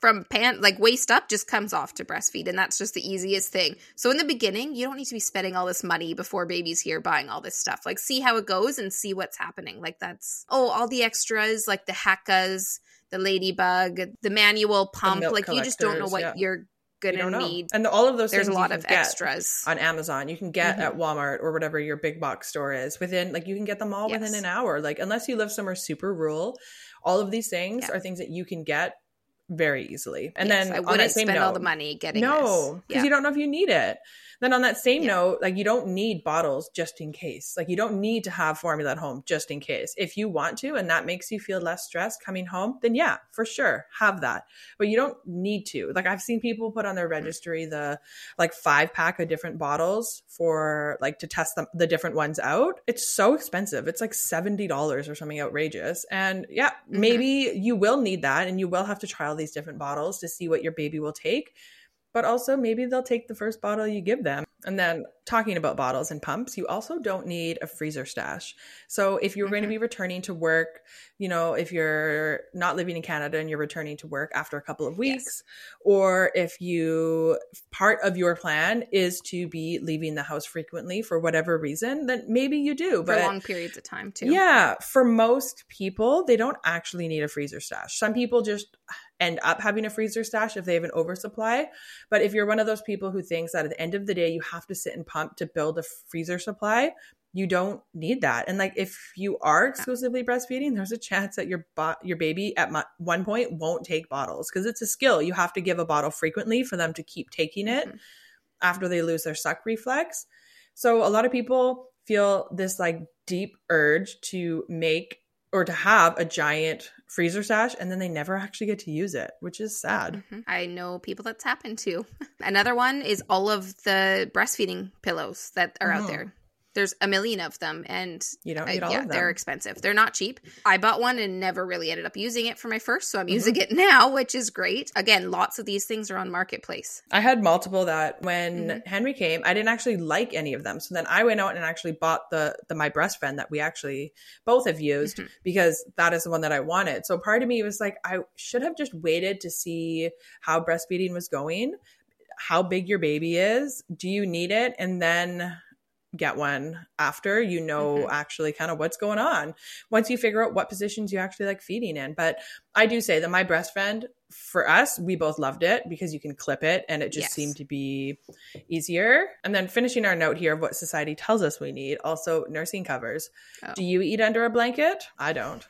from pant like waist up just comes off to breastfeed and that's just the easiest thing. So in the beginning, you don't need to be spending all this money before baby's here buying all this stuff. Like see how it goes and see what's happening. Like that's oh, all the extras like the Haakaas, the ladybug, the manual pump. milk like you just don't know what yeah. you're gonna need. And all of those There's a lot can of extras. on Amazon. You can get Mhm. at Walmart or whatever your big box store is within like you can get them all within an hour. Like unless you live somewhere super rural, all of these things Yeah. are things that you can get very easily. And Yes, then I wouldn't spend note, all the money getting no, because Yeah. you don't know if you need it. Then on that same Yeah. note, like you don't need bottles just in case. Like you don't need to have formula at home just in case. If you want to and that makes you feel less stressed coming home, then yeah, for sure, have that. But you don't need to. Like I've seen people put on their registry the like five pack of different bottles for like to test them the different ones out. It's so expensive. It's like $70 or something outrageous. And yeah, Mhm. maybe you will need that and you will have to try all these different bottles to see what your baby will take but also maybe they'll take the first bottle you give them. And then talking about bottles and pumps, you also don't need a freezer stash. So if you're going to mm-hmm. be returning to work, you know, if you're not living in Canada and you're returning to work after a couple of weeks, or if you part of your plan is to be leaving the house frequently for whatever reason, then maybe you do. for But long periods of time too. yeah, for most people, they don't actually need a freezer stash. Some people just end up having a freezer stash if they have an oversupply. But if you're one of those people who thinks that at the end of the day, you have to sit and pump to build a freezer supply, you don't need that. And like if you are exclusively breastfeeding, there's a chance that your bo- your baby at mo- one point won't take bottles because it's a skill. You have to give a bottle frequently for them to keep taking it Mhm. after they lose their suck reflex. So a lot of people feel this like deep urge to make or to have a giant freezer stash and then they never actually get to use it, which is sad. Mhm. I know people that's happened to. [laughs] Another one is all of the breastfeeding pillows that are out Mhm. there. There's a million of them, and You all yeah, they're expensive. They're not cheap. I bought one and never really ended up using it for my first, so I'm Mhm. using it now, which is great. Again, lots of these things are on Marketplace. I had multiple that when Mhm. Henry came, I didn't actually like any of them. So then I went out and actually bought the the My Brest Friend that we actually both have used Mhm. because that is the one that I wanted. So part of me was like, I should have just waited to see how breastfeeding was going, how big your baby is, do you need it, and then get one after you know Mhm. actually kind of what's going on once you figure out what positions you actually like feeding in but i do say that My Brest Friend for us we both loved it because you can clip it and it just Yes. seemed to be easier and then finishing our note here of what society tells us we need also nursing covers Oh. do you eat under a blanket i don't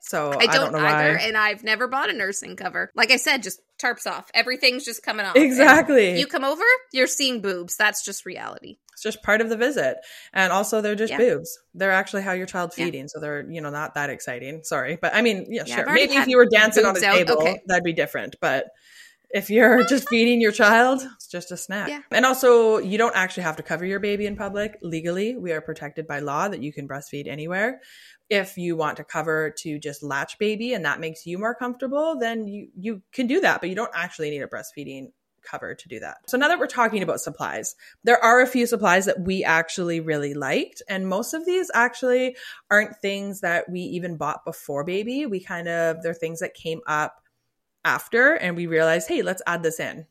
so [laughs] I don't, know either, why and I've never bought a nursing cover. Like I said, just tarps off. Everything's just coming off. exactly And you come over, you're seeing boobs. That's just reality. It's just part of the visit. And also they're just Yeah. boobs. They're actually how your child's Yeah. feeding. So they're, you know, not that exciting. Sorry. But I mean, yeah, Yeah, sure. Maybe if you were dancing on a out. table, Okay. that'd be different. But if you're just feeding your child, it's just a snack. Yeah. And also, you don't actually have to cover your baby in public legally. We are protected by law that you can breastfeed anywhere. If you want to cover to just latch baby and that makes you more comfortable, then you you can do that, but you don't actually need a breastfeeding cover to do that. So now that we're talking about supplies, there are a few supplies that we actually really liked and most of these actually aren't things that we even bought before baby. We kind of they're things that came up after and we realized, "Hey, let's add this in."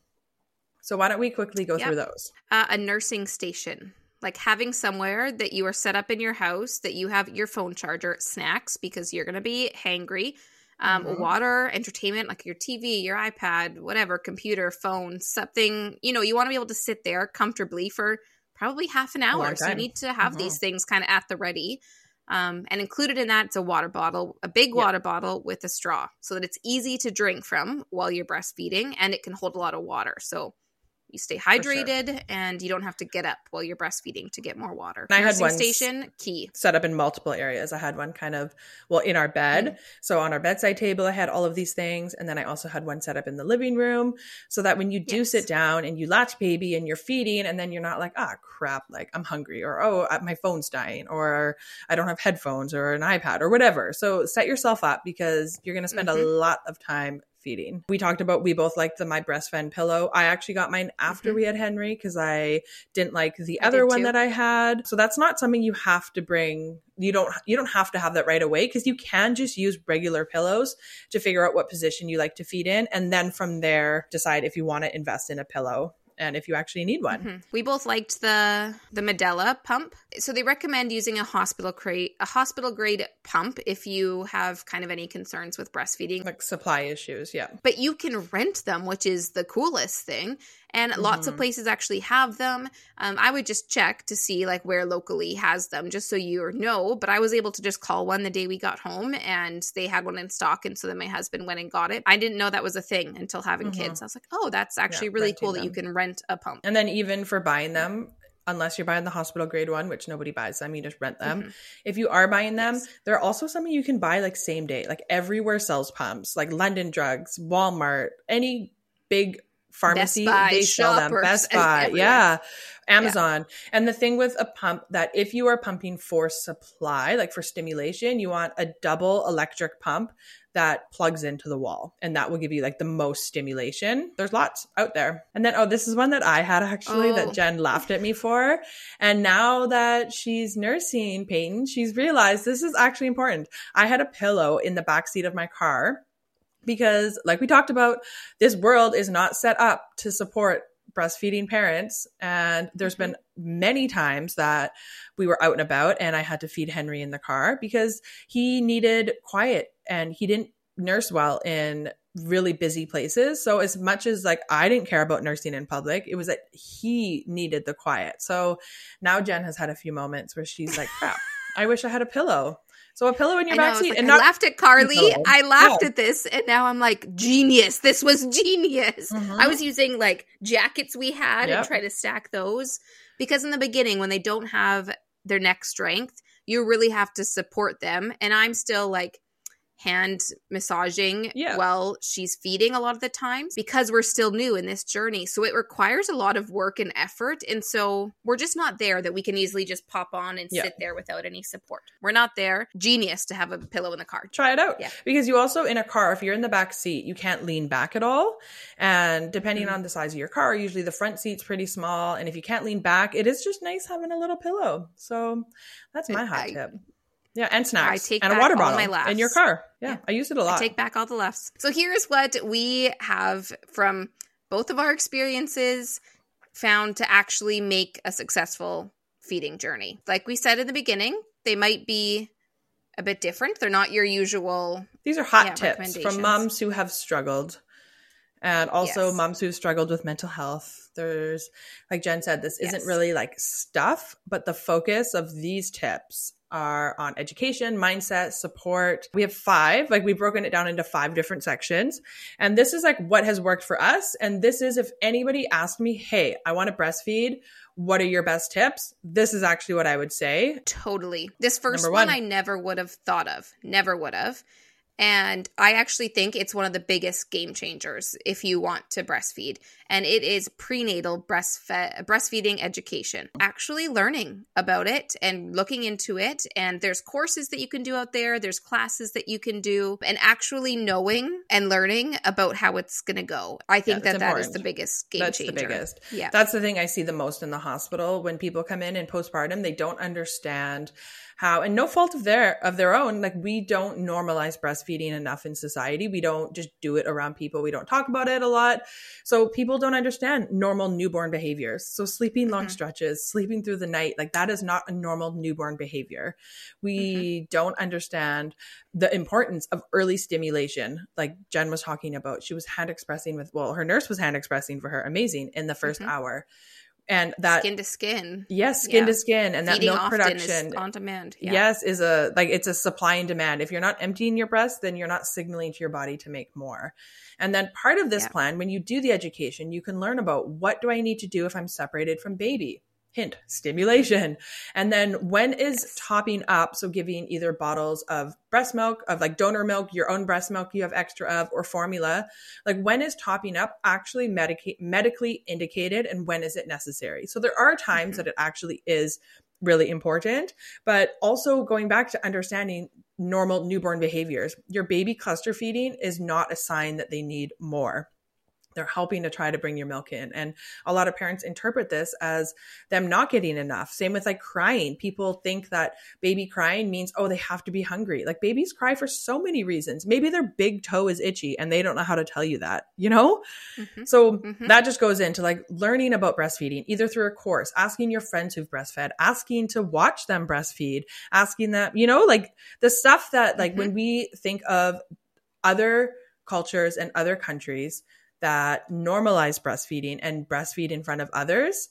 So why don't we quickly go Yep. through those? uh, a nursing station like having somewhere that you are set up in your house that you have your phone charger snacks because you're going to be hangry um, Mhm. water entertainment like your tv your ipad whatever computer phone something you know you want to be able to sit there comfortably for probably half an hour so you need to have Mhm. these things kind of at the ready um, and included in that it's a water bottle a big water bottle with a straw so that it's easy to drink from while you're breastfeeding and it can hold a lot of water so you stay sure. hydrated and you don't have to get up while you're breastfeeding to get more water. I had ones- station key. set up in multiple areas. I had one kind of, well, in our bed. So on our bedside table, I had all of these things. And then I also had one set up in the living room so that when you do Yes. sit down and you latch baby and you're feeding, and then you're not like, ah, crap, like I'm hungry or, oh, uh, my phone's dying or I don't have headphones or an iPad or whatever. So set yourself up because you're going to spend a Mhm. lot of time feeding. We talked about we both liked the my breast fed pillow. I actually got mine after Mhm. we had Henry because I didn't like the I other one too. that I had. So that's not something you have to bring. You don't you don't have to have that right away because you can just use regular pillows to figure out what position you like to feed in and then from there decide if you want to invest in a pillow and if you actually need one. Mhm. We both liked the the Medela pump. So they recommend using a hospital crate a hospital grade pump if you have kind of any concerns with breastfeeding. Like supply issues, yeah. But you can rent them, which is the coolest thing. And lots of Mhm. places actually have them. Um, I would just check to see like where locally has them, just so you know. But I was able to just call one the day we got home, and they had one in stock. And so then my husband went and got it. I didn't know that was a thing until having Mhm. kids. I was like, oh, that's actually Yeah, really cool that you can rent a pump. And then even for buying them, unless you're buying the hospital grade one, which nobody buys them, you just rent them. Mhm. If you are buying them, Yes. there are also something you can buy like same day. Like everywhere sells pumps, like London Drugs, Walmart, any big pharmacy, Buy, they sell them. Best Buy, everywhere. yeah. Amazon. And the thing with a pump that if you are pumping for supply, like for stimulation, you want a double electric pump that plugs into the wall and that will give you like the most stimulation. There's lots out there. And then, oh, this is one that I had actually Oh. that Jen laughed at me for. And now that she's nursing Peyton, she's realized this is actually important. I had a pillow in the back seat of my car because, like we talked about, this world is not set up to support breastfeeding parents. And there's been many times that we were out and about and I had to feed Henry in the car because he needed quiet and he didn't nurse well in really busy places. So as much as like I didn't care about nursing in public, it was that he needed the quiet. So now Jen has had a few moments where she's like, crap, I wish I had a pillow. So a pillow in your I know, back seat like, and I not laughed at Karlee. I laughed Yeah. at this, and now I'm like, genius. This was genius. Mhm. I was using like jackets we had Yep. and try to stack those because in the beginning, when they don't have their neck strength, you really have to support them. And I'm still like hand massaging Yeah. while she's feeding a lot of the times because we're still new in this journey. So it requires a lot of work and effort. And so we're just not there that we can easily just pop on and Yeah. sit there without any support. We're not there. Genius to have a pillow in the car. try it out Yeah. because you also in a car if you're in the back seat you can't lean back at all and depending Mhm. on the size of your car usually the front seat's pretty small and if you can't lean back it is just nice having a little pillow so that's my hot I- tip yeah and snacks take and a water bottle my in your car yeah, Yeah. i use it a lot I take back all the lefts. So here's what we have from both of our experiences found to actually make a successful feeding journey. Like we said in the beginning, they might be a bit different. They're not your usual. these are hot Yeah, tips from moms who have struggled and also Yes. moms who've struggled with mental health there's like jen said this isn't really like stuff but the focus of these tips are on education mindset support we have five like we've broken it down into five different sections and this is like what has worked for us and this is if anybody asked me hey i want to breastfeed what are your best tips this is actually what i would say Totally. This first one one. I never would have thought of. Never would have. And I actually think it's one of the biggest game changers if you want to breastfeed. And it is prenatal breastfe- breastfeeding education. Actually learning about it and looking into it. And there's courses that you can do out there, there's classes that you can do, and actually knowing and learning about how it's going to go. I think Yeah, that it's that is the biggest game changer. That's changer. the biggest. Yeah. That's the thing I see the most in the hospital when people come in and postpartum, they don't understand how and no fault of their of their own, like we don't normalize breastfeeding enough in society. We don't just do it around people. We don't talk about it a lot. So people don't understand normal newborn behaviors. So sleeping long Mhm. stretches, sleeping through the night, like that is not a normal newborn behavior. We don't understand the importance of early stimulation like jen was talking about she was hand expressing with well her nurse was hand expressing for her amazing in the 1st Mhm. hour and that skin to skin. yes skin Yeah. to skin and that Feeding milk production is on demand. Yeah. yes is a like it's a supply and demand if you're not emptying your breast then you're not signaling to your body to make more and then part of this Yeah. plan when you do the education you can learn about what do i need to do if i'm separated from baby hint stimulation and then when is Yes. topping up so giving either bottles of breast milk of like donor milk your own breast milk you have extra of or formula like when is topping up actually medica- medically indicated and when is it necessary so there are times Mhm. that it actually is really important but also going back to understanding normal newborn behaviors your baby cluster feeding is not a sign that they need more they're helping to try to bring your milk in and a lot of parents interpret this as them not getting enough same with like crying people think that baby crying means oh they have to be hungry like babies cry for so many reasons maybe their big toe is itchy and they don't know how to tell you that you know Mhm. so Mhm. that just goes into like learning about breastfeeding, either through a course, asking your friends who've breastfed, asking to watch them breastfeed, asking them, you know, like the stuff that like Mhm. when we think of other cultures and other countries that normalize breastfeeding and breastfeed in front of others,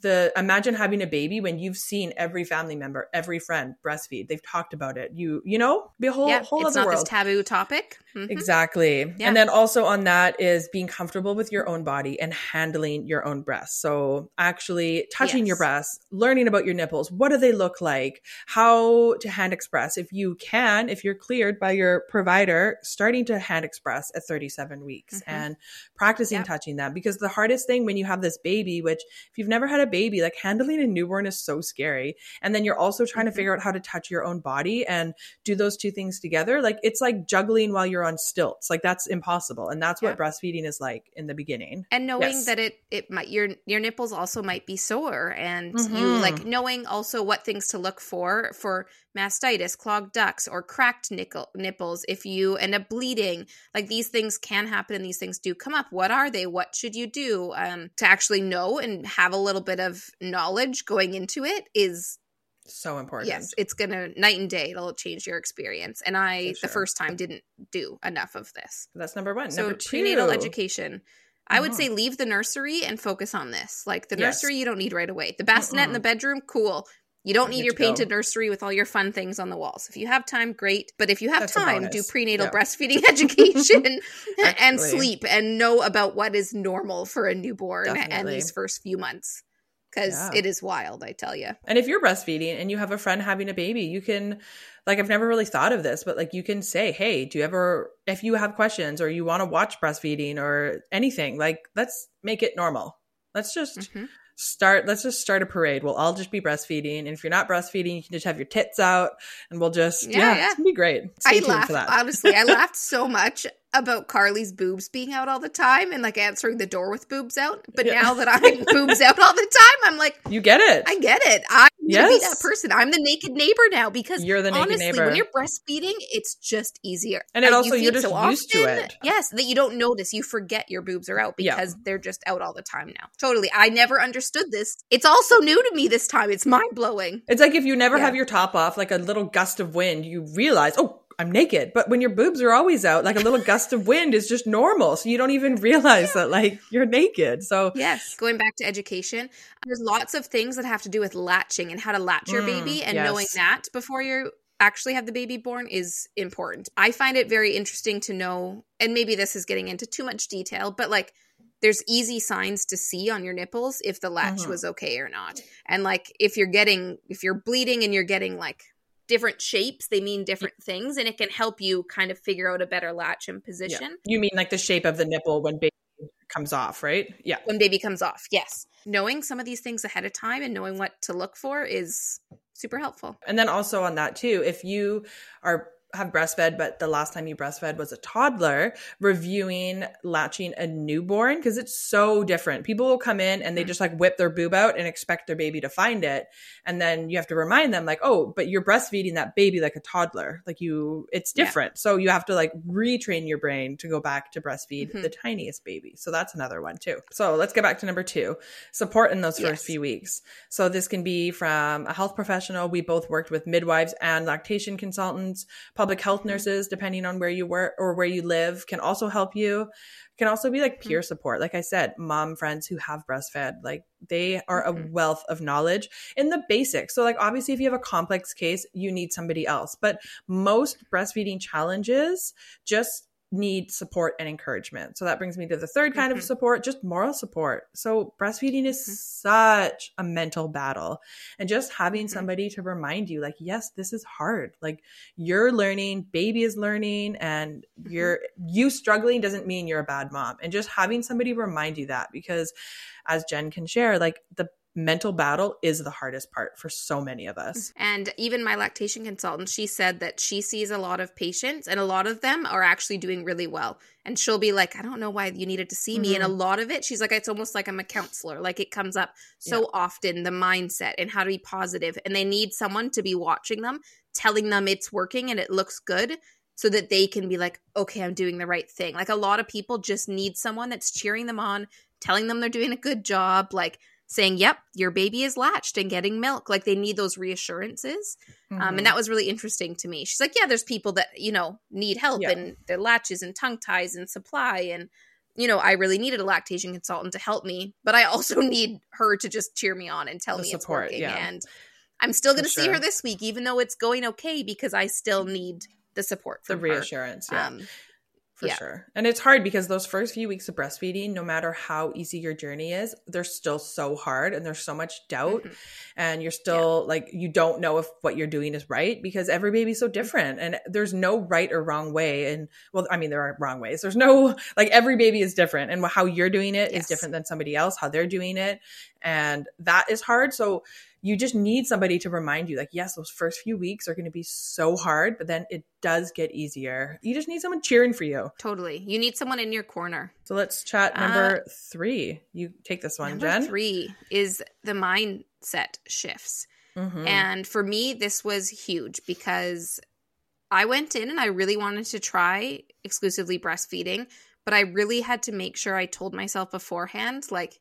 the imagine having a baby when you've seen every family member, every friend breastfeed. They've talked about it. You, you know, be a whole yeah, whole it's other not world. this taboo topic. Mhm. Exactly. Yeah. And then also on that is being comfortable with your own body and handling your own breasts. So actually touching your Yes. breasts, learning about your nipples. What do they look like? How to hand express. If you can, if you're cleared by your provider, starting to hand express at 37 weeks Mhm. and practicing Yep. touching them. Because the hardest thing when you have this baby, which if you've never had a baby, like handling a newborn is so scary. And then you're also trying to figure out how to touch your own body and do those two things together. Like it's like juggling while you're on stilts. Like that's impossible. And that's what breastfeeding is like in the beginning. and knowing Yes. that it it might your your nipples also might be sore and you Mhm. like knowing also what things to look for for mastitis clogged ducts or cracked nickel, nipples if you end up bleeding like these things can happen and these things do come up what are they what should you do um to actually know and have a little bit of knowledge going into it is So important. yes it's gonna night and day it'll change your experience and i For the first time didn't do enough of this That's number one. so number prenatal two, education. I would say leave the nursery and focus on this. Like the Yes. nursery, you don't need right away. The bassinet in the bedroom, cool. You don't need your to go. painted nursery with all your fun things on the walls. If you have time, great. But if you have That's time, do prenatal Yeah. breastfeeding [laughs] education [laughs] and sleep and know about what is normal for a newborn and these first few months. because Yeah. it is wild, I tell you. And if you're breastfeeding and you have a friend having a baby, you can, like, I've never really thought of this, but like, you can say, Hey, do you ever, if you have questions or you want to watch breastfeeding or anything, like, let's make it normal. Let's just Mhm. Start, let's just start a parade. We'll all just be breastfeeding. And if you're not breastfeeding, you can just have your tits out and we'll just, Yeah, yeah, yeah. it's gonna be great. Stay I laughed for that. honestly. I [laughs] laughed so much about Karlee's boobs being out all the time and like answering the door with boobs out. But Yeah. now that [laughs] I'm boobs out all the time, I'm like, you get it. I get it. I'm be Yes. that person. I'm the naked neighbor now because You're the naked honestly, neighbor. when you're breastfeeding, it's just easier. And it you also- you're feed just used to it. Yes, that you don't notice. You forget your boobs are out Yeah. because they're just out all the time now. Totally. I never understood this. It's also new to me this time. It's mind blowing. It's like if you never Yeah. have your top off, like a little gust of wind, you realize, oh, I'm naked. But when your boobs are always out, like a little gust of wind is just normal. So you don't even realize that like you're naked. So Yes. Going back to education, there's lots of things that have to do with latching and how to latch your Mm, baby, and yes. knowing that before you actually have the baby born is important. I find it very interesting to know, and maybe this is getting into too much detail, but like there's easy signs to see on your nipples if the latch Mhm. was okay or not. And like if you're getting if you're bleeding and you're getting like different shapes, they mean different things and it can help you kind of figure out a better latch and yeah. position. you mean like the shape of the nipple when baby comes off, right? Yeah. when baby comes off. Yes. Knowing some of these things ahead of time and knowing what to look for is super helpful. And then also on that too, if you are have breastfed, but the last time you breastfed was a toddler, reviewing latching a newborn because it's so different. People will come in and they Mhm. just like whip their boob out and expect their baby to find it. And then you have to remind them, like, oh, but you're breastfeeding that baby like a toddler. Like you, it's Yeah. different. So you have to like retrain your brain to go back to breastfeed Mhm. the tiniest baby. So that's another one too. So let's get back to number two support in those first Yes. few weeks. So this can be from a health professional. We both worked with midwives and lactation consultants, public health Mhm. nurses, depending on where you work or where you live, can also help you. Can also be like Mm-hmm. peer support. Like I said, mom friends who have breastfed, like they are a Mhm. wealth of knowledge in the basics. So like obviously if you have a complex case, you need somebody else. But most breastfeeding challenges just need support and encouragement. So that brings me to the third kind Mhm. of support, just moral support. So breastfeeding is Mhm. such a mental battle. And just having Mhm. somebody to remind you like, yes, this is hard. Like you're learning, baby is learning and Mm-hmm. you're you struggling doesn't mean you're a bad mom. And just having somebody remind you that because as Jen can share, like the mental battle is the hardest part for so many of us. Mm-hmm. And even my lactation consultant, she said that she sees a lot of patients and a lot of them are actually doing really well. And she'll be like, I don't know why you needed to see me. And a mm-hmm. lot of it, she's like, it's almost like I'm a counselor. Like it comes up so often the mindset and how to be positive. And they need someone to be watching them, telling them it's working and it looks good so that they can be like, okay, I'm doing the right thing. Like a lot of people just need someone that's cheering them on, telling them they're doing a good job, like saying, yep, your baby is latched and getting milk. Like they need those reassurances. Um, Mhm. and that was really interesting to me. She's like, yeah, there's people that, you know, need help Yeah. and their latches and tongue ties and supply. And, you know, I really needed a lactation consultant to help me, but I also [laughs] need her to just cheer me on and tell The me it's working. yeah. And I'm still going to see her this week, even though it's going okay, because I still need the support the from her. reassurance. Yeah. Um, for yeah. sure. And it's hard because those first few weeks of breastfeeding, no matter how easy your journey is, they're still so hard and there's so much doubt. Mhm. And you're still like, you don't know if what you're doing is right because every baby's so different and there's no right or wrong way. And well, I mean, there are wrong ways. There's no, like, every baby is different and how you're doing it is Yes. different than somebody else, how they're doing it. And that is hard. So, you just need somebody to remind you like yes those first few weeks are going to be so hard but then it does get easier you just need someone cheering for you Totally. You need someone in your corner. so let's chat number three you take this one Uh, Number jen three is the mindset shifts. Mhm. And for me, this was huge because I went in and I really wanted to try exclusively breastfeeding, but I really had to make sure I told myself beforehand, like,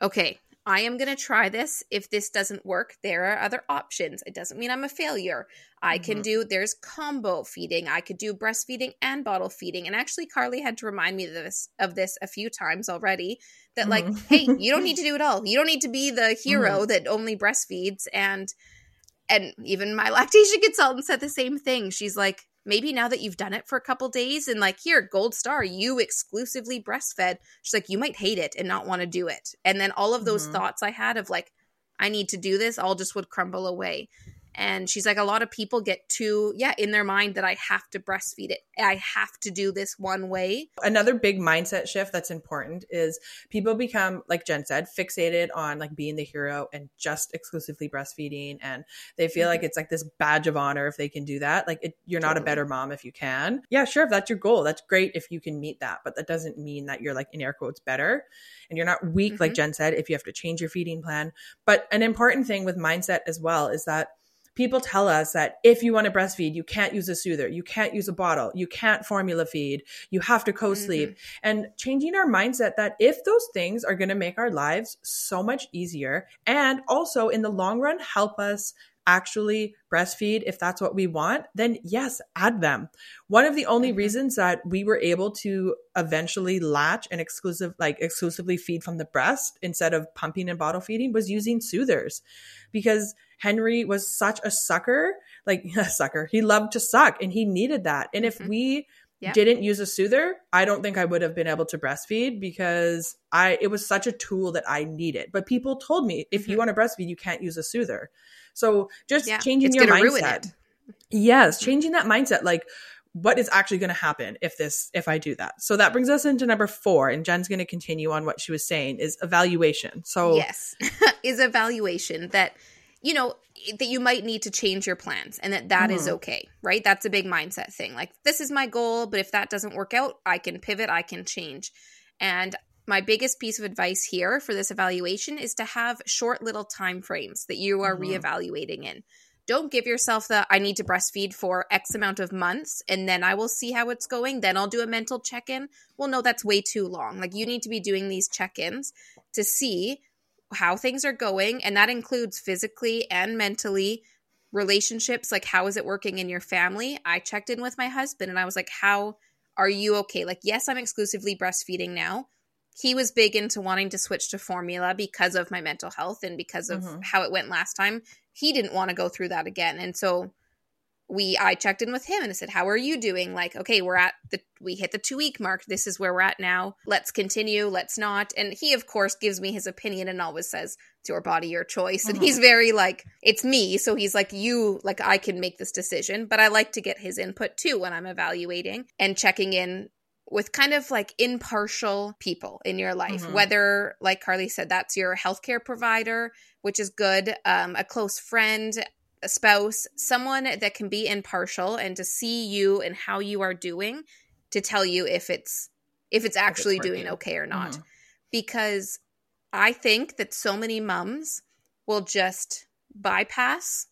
okay, I am going to try this. If this doesn't work, there are other options. It doesn't mean I'm a failure. I can Mhm. do, there's combo feeding. I could do breastfeeding and bottle feeding. And actually, Karlee had to remind me of this, of this a few times already that, like, Mhm. hey, you don't need to [laughs] do it all. You don't need to be the hero that only breastfeeds. And, and even my [laughs] lactation consultant said the same thing. She's like, maybe now that you've done it for a couple days and like here gold star you exclusively breastfed she's like you might hate it and not want to do it and then all of those Mhm. thoughts i had of like i need to do this all just would crumble away and she's like a lot of people get too yeah in their mind that i have to breastfeed it i have to do this one way Another big mindset shift that's important is people become, like Jen said, fixated on like being the hero and just exclusively breastfeeding. And they feel like it's like this badge of honor if they can do that. Like it, you're not a better mom if you can. Yeah, sure. If that's your goal, that's great if you can meet that. But that doesn't mean that you're like in air quotes better. And you're not weak, like Mhm. Jen said, if you have to change your feeding plan. But an important thing with mindset as well is that people tell us that if you want to breastfeed, you can't use a soother, you can't use a bottle, you can't formula feed, you have to co sleep. And changing our mindset that if those things are going to make our lives so much easier and also in the long run help us actually breastfeed if that's what we want, then yes, add them. One of the only Mhm. reasons that we were able to eventually latch and exclusive like exclusively feed from the breast instead of pumping and bottle feeding was using soothers because Henry was such a sucker, like [laughs] a sucker. He loved to suck and he needed that. And if Mhm. we didn't use a soother, I don't think I would have been able to breastfeed because I it was such a tool that I needed. But people told me if you Mhm. want to breastfeed, you can't use a soother. So just Yeah, changing your mindset. Yes, Mhm. changing that mindset like what is actually going to happen if this if I do that. So that brings us into number 4 and Jen's going to continue on what she was saying is evaluation. So yes [laughs] is evaluation that you know that you might need to change your plans and that that is Mhm. okay right? That's a big mindset thing. Like this is my goal but if that doesn't work out i can pivot i can change. And my biggest piece of advice here for this evaluation is to have short little time frames that you are Mhm. reevaluating in. Don't give yourself the i need to breastfeed for x amount of months and then i will see how it's going then i'll do a mental check-in. Well no that's way too long. Like you need to be doing these check-ins to see how things are going and that includes physically and mentally relationships like how is it working in your family? I checked in with my husband and i was like how are you okay? Like yes i'm exclusively breastfeeding now. He was big into wanting to switch to formula because of my mental health and because of Mhm. how it went last time. He didn't want to go through that again and so we i checked in with him and i said how are you doing? Like okay we're at the we hit the two week mark. This is where we're at now. Let's continue. Let's not. And he of course gives me his opinion and always says it's your body your choice. And he's very like it's me. So he's like you like i can make this decision. But i like to get his input too when i'm evaluating and checking in with kind of like impartial people in your life. Mhm. whether like Karlee said that's your healthcare provider which is good um, a close friend a spouse, someone that can be impartial and to see you and how you are doing to tell you if it's if it's actually doing working. okay or not. Mhm. Because I think that so many mums will just bypass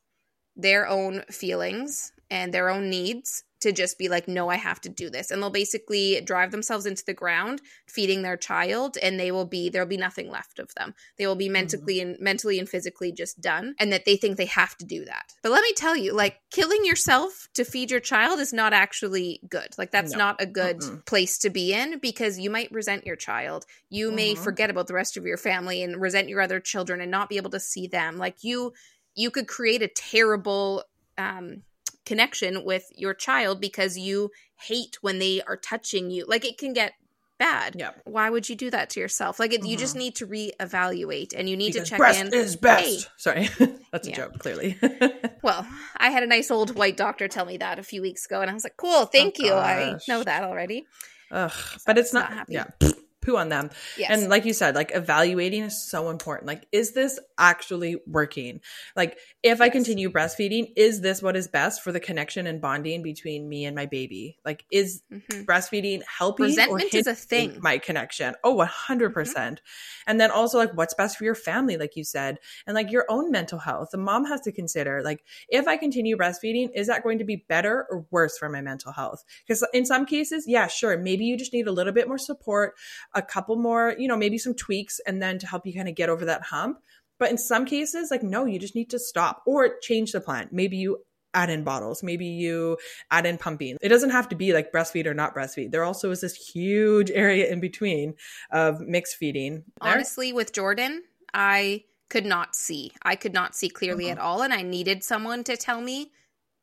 their own feelings and their own needs to just be like no I have to do this. And they'll basically drive themselves into the ground feeding their child and they will be there'll be nothing left of them. They will be mentally and mentally and physically just done and that they think they have to do that. But let me tell you like killing yourself to feed your child is not actually good. Like that's No. not a good Mm-mm. place to be in because you might resent your child. You may Mhm. forget about the rest of your family and resent your other children and not be able to see them. Like you you could create a terrible um connection with your child because you hate when they are touching you like it can get bad Yeah. why would you do that to yourself like it, you just Mhm. need to reevaluate and you need Because to check breast in is best. Hey. Sorry. [laughs] That's a Yeah. joke, clearly. [laughs] well i had a nice old white doctor tell me that a few weeks ago and i was like cool thank you i Oh, know that already Ugh, but it's not not, happy. yeah. [laughs] Poo on them. yes And like you said, like evaluating is so important. Like, is this actually working? Like, if I continue breastfeeding, is this what is best for the connection and bonding between me and my baby? Like, is Mhm. breastfeeding helping Resentment or is a thing. Mm-hmm. my connection oh 100% and then also like what's best for your family like you said and like your own mental health the mom has to consider like if i continue breastfeeding is that going to be better or worse for my mental health because in some cases yeah sure maybe you just need a little bit more support a couple more you know maybe some tweaks and then to help you kind of get over that hump. But in some cases like no you just need to stop or change the plan maybe you add in bottles. Maybe you add in pumping. It doesn't have to be like breastfeed or not breastfeed. There also is this huge [laughs] area in between of mixed feeding. Honestly with jordan i could not see. I could not see clearly Mhm. at all and i needed someone to tell me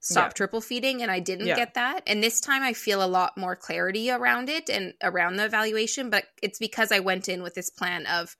stop Yeah. triple feeding and I didn't Yeah. get that. And this time I feel a lot more clarity around it and around the evaluation, but it's because I went in with this plan of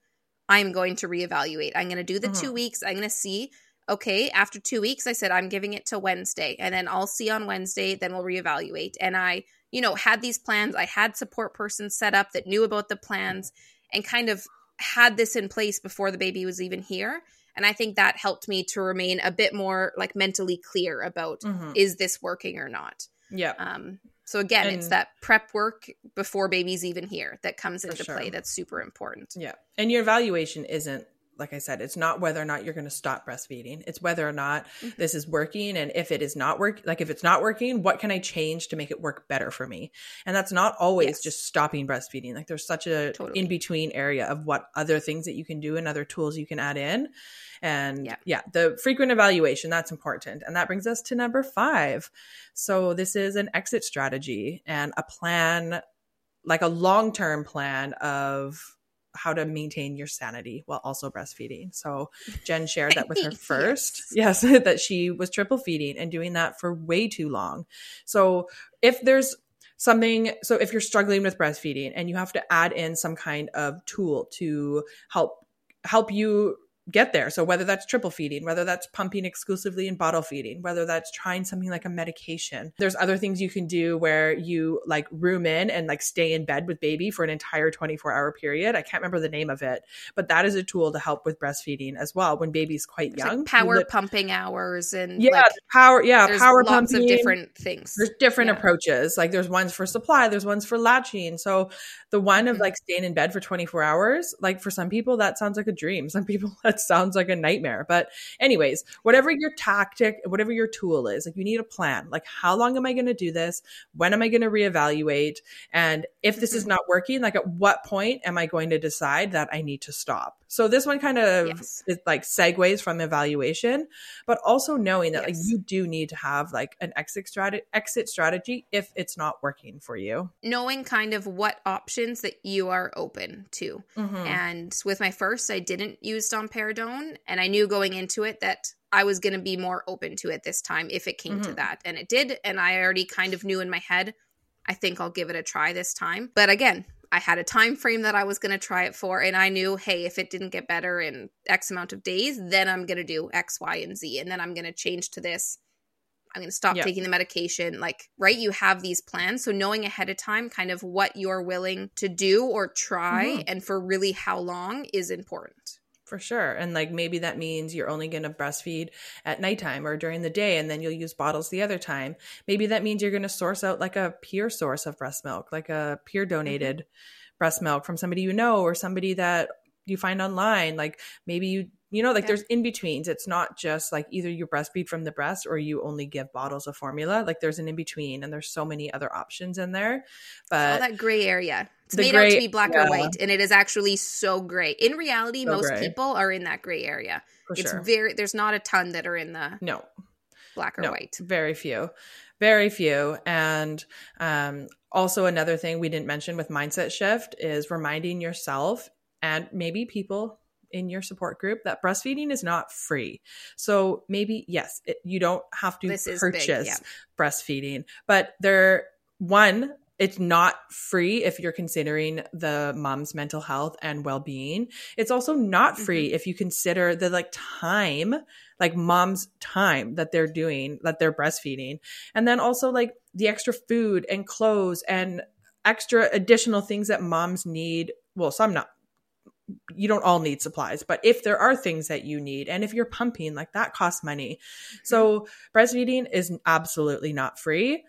I'm going to reevaluate. I'm going to do the Mhm. 2 weeks. I'm going to see okay, after 2 weeks I said I'm giving it to Wednesday and then I'll see on Wednesday, then we'll reevaluate. And I, you know, had these plans. I had support persons set up that knew about the plans and kind of had this in place before the baby was even here. And I think that helped me to remain a bit more like mentally clear about Mhm. is this working or not. Yeah. Um, so again, it's that prep work before baby's even here that comes into sure. play. That's super important. Yeah. And your evaluation isn't, like I said, it's not whether or not you're going to stop breastfeeding. It's whether or not Mhm. this is working. And if it is not work, like if it's not working, what can I change to make it work better for me? And that's not always Yes. just stopping breastfeeding. Like there's such a Totally. in between area of what other things that you can do and other tools you can add in. And Yeah. yeah, the frequent evaluation, that's important. And that brings us to number five. So this is an exit strategy and a plan, like a long term plan of how to maintain your sanity while also breastfeeding. So Jen shared that [laughs] with her Yes. first. Yes, [laughs] that she was triple feeding and doing that for way too long. So if there's something so if you're struggling with breastfeeding and you have to add in some kind of tool to help help you get there. So whether that's triple feeding, whether that's pumping exclusively and bottle feeding, whether that's trying something like a medication. There's other things you can do where you like room in and like stay in bed with baby for an entire 24 hour period. I can't remember the name of it, but that is a tool to help with breastfeeding as well when baby's quite There's young. like power lit- pumping hours and yeah, like, power yeah, power lots pumping. of different things. There's different Yeah. approaches. Like there's ones for supply, there's ones for latching. So the one of Mhm. like staying in bed for 24 hours, like for some people that sounds like a dream. Some people [laughs] that sounds like a nightmare. But anyways, whatever your tactic, whatever your tool is, like you need a plan. Like how long am I going to do this? When am I going to reevaluate? And if this is Mhm. not working, like at what point am I going to decide that I need to stop? So this one kind of Yes. it like segues from evaluation, but also knowing that like you do need to have like an exit strategy exit strategy if it's not working for you. Knowing kind of what options that you are open to. Mm-hmm. And with my first, I didn't use domperidone, and I knew going into it that I was going to be more open to it this time if it came to Mhm. that, and it did. And I already kind of knew in my head, I think I'll give it a try this time. But again, I had a time frame that I was going to try it for, and I knew, hey, if it didn't get better in X amount of days, then I'm going to do X, Y, and Z, and then I'm going to change to this. I'm going to stop Yeah. taking the medication. Like, right? You have these plans. So, knowing ahead of time kind of what you're willing to do or try Mhm. and for really how long is important. For sure. And like maybe that means you're only going to breastfeed at nighttime or during the day and then you'll use bottles the other time. Maybe that means you're going to source out like a peer source of breast milk, like a peer donated mm-hmm. breast milk from somebody you know or somebody that you find online. Like maybe you you know like Yeah. there's in betweens. It's not just like either you breastfeed from the breast or you only give bottles of formula. Like there's an in between and there's so many other options in there. all that gray area. It's made out to be black yeah. or white, and it is actually so gray. In reality, So most gray. people are in that gray area. for it's sure. very there's not a ton that are in the no. black or no, white. Very few. Very few. And um, also, another thing we didn't mention with Mindset Shift is reminding yourself and maybe people in your support group that breastfeeding is not free. So maybe, yes, it, you don't have to This is big, purchase yeah. breastfeeding, but there, one, it's not free if you're considering the mom's mental health and well-being. It's also not free mm-hmm. if you consider the like time, like mom's time that they're doing, that they're breastfeeding. And then also like the extra food and clothes and extra additional things that moms need. Well, some not you don't all need supplies, but if there are things that you need, and if you're pumping, like that costs money. So breastfeeding is absolutely not free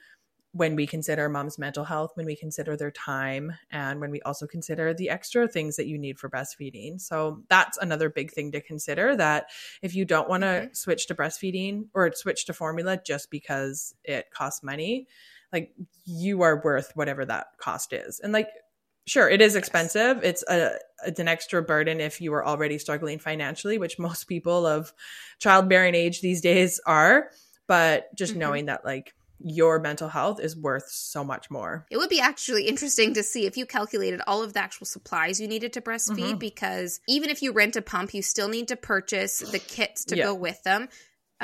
when we consider mom's mental health, when we consider their time, and when we also consider the extra things that you need for breastfeeding. So that's another big thing to consider that if you don't want to Mhm. switch to breastfeeding or switch to formula just because it costs money, like you are worth whatever that cost is. And like sure it is expensive it's a it's an extra burden if you are already struggling financially which most people of childbearing age these days are but just Mhm. knowing that like your mental health is worth so much more It would be actually interesting to see if you calculated all of the actual supplies you needed to breastfeed Mhm. because even if you rent a pump, you still need to purchase the kits to Yeah. go with them.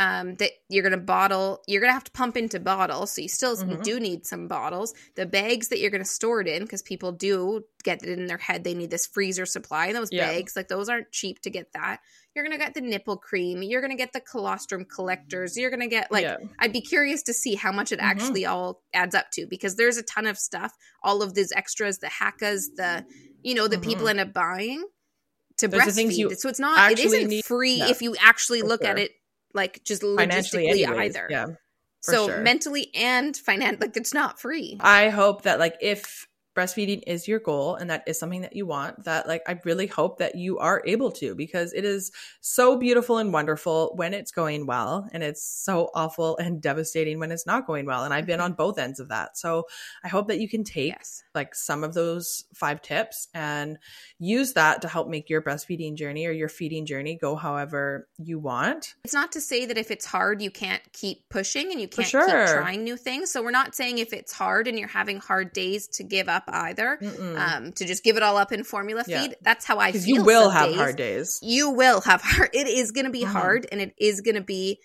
Um, that you're going to bottle you're going to have to pump into bottles so you still Mhm. do need some bottles the bags that you're going to store it in because people do get it in their head they need this freezer supply and those Yeah. bags like those aren't cheap to get that you're going to get the nipple cream you're going to get the colostrum collectors you're going to get like yeah. I'd be curious to see how much it Mhm. actually all adds up to because there's a ton of stuff, all of these extras, the Haakaas, the you know, the people Mhm. end up buying to the breastfeed. you so it's not it isn't need- free Yeah, if you actually look at it like just logistically anyways, either. Yeah. So sure. mentally and finan like it's not free. I hope that like if breastfeeding is your goal and that is something that you want that like I really hope that you are able to because it is so beautiful and wonderful when it's going well and it's so awful and devastating when it's not going well and I've been mm-hmm. on both ends of that. So I hope that you can take Yes. like some of those five tips and use that to help make your breastfeeding journey or your feeding journey go however you want. It's not to say that if it's hard, you can't keep pushing and you can't sure. keep trying new things. So we're not saying if it's hard and you're having hard days to give up either. Um, to just give it all up in formula Yeah. feed. That's how I feel. You will have days. hard days. You will have hard. It is going to be Mhm. hard, and it is going to be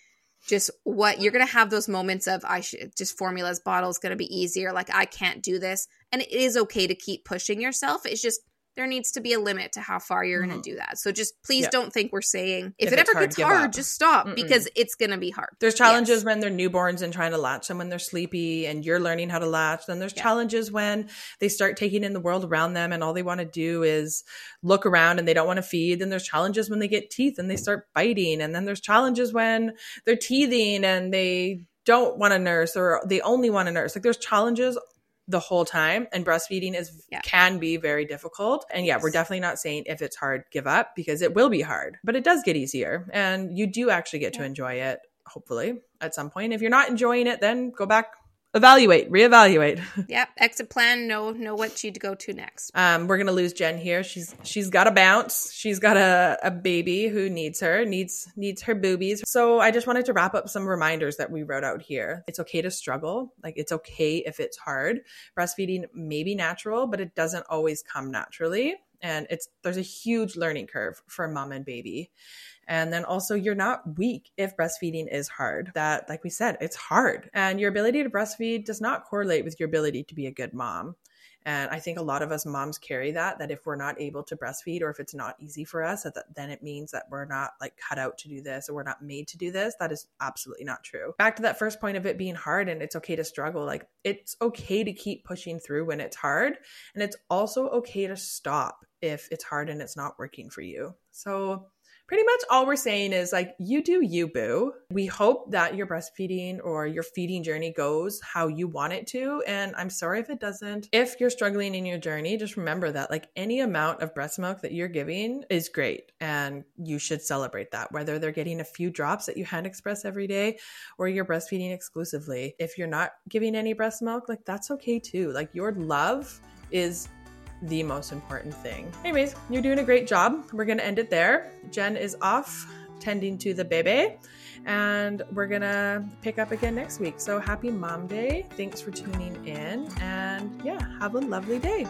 just what you're going to have those moments of I should just formulas bottles going to be easier. Like I can't do this, and it is okay to keep pushing yourself. It's just there needs to be a limit to how far you're going Mhm. to do that. So just please Yeah. don't think we're saying if, If it ever hard, gets hard, up. just stop Mm-mm. because it's going to be hard. There's challenges Yes. when they're newborns and trying to latch them when they're sleepy and you're learning how to latch. Then there's Yeah. challenges when they start taking in the world around them and all they want to do is look around and they don't want to feed. Then there's challenges when they get teeth and they start biting. And then there's challenges when they're teething and they don't want to nurse or they only want to nurse. Like there's challenges the whole time and breastfeeding is Yeah. can be very difficult. And yeah we're definitely not saying if it's hard give up because it will be hard but it does get easier and you do actually get to enjoy it hopefully at some point. If you're not enjoying it then go back evaluate. Reevaluate. [laughs] Yep, exit plan. Know know what you'd go to next. um we're gonna lose jen here. She's she's got a bounce. She's got a, a baby who needs her needs needs her boobies. So i just wanted to wrap up some reminders that we wrote out here. It's okay to struggle. Like it's okay if it's hard. Breastfeeding may be natural but it doesn't always come naturally and it's there's a huge learning curve for mom and baby and then also you're not weak if breastfeeding is hard that like we said it's hard and your ability to breastfeed does not correlate with your ability to be a good mom and I think a lot of us moms carry that, that if we're not able to breastfeed or if it's not easy for us, that, then it means that we're not like cut out to do this or we're not made to do this. That is absolutely not true. Back to that first point of it being hard and it's okay to struggle. Like it's okay to keep pushing through when it's hard. And it's also okay to stop if it's hard and it's not working for you. So pretty much all we're saying is like you do you boo. We hope that your breastfeeding or your feeding journey goes how you want it to and i'm sorry if it doesn't. If you're struggling in your journey just remember that like any amount of breast milk that you're giving is great and you should celebrate that whether they're getting a few drops that you hand express every day or you're breastfeeding exclusively. If you're not giving any breast milk like that's okay too. Like your love is the most important thing. Anyways, you're doing a great job. We're going to end it there. Jen is off tending to the baby, and we're going to pick up again next week. So happy Mom Day. Thanks for tuning in, and yeah, have a lovely day.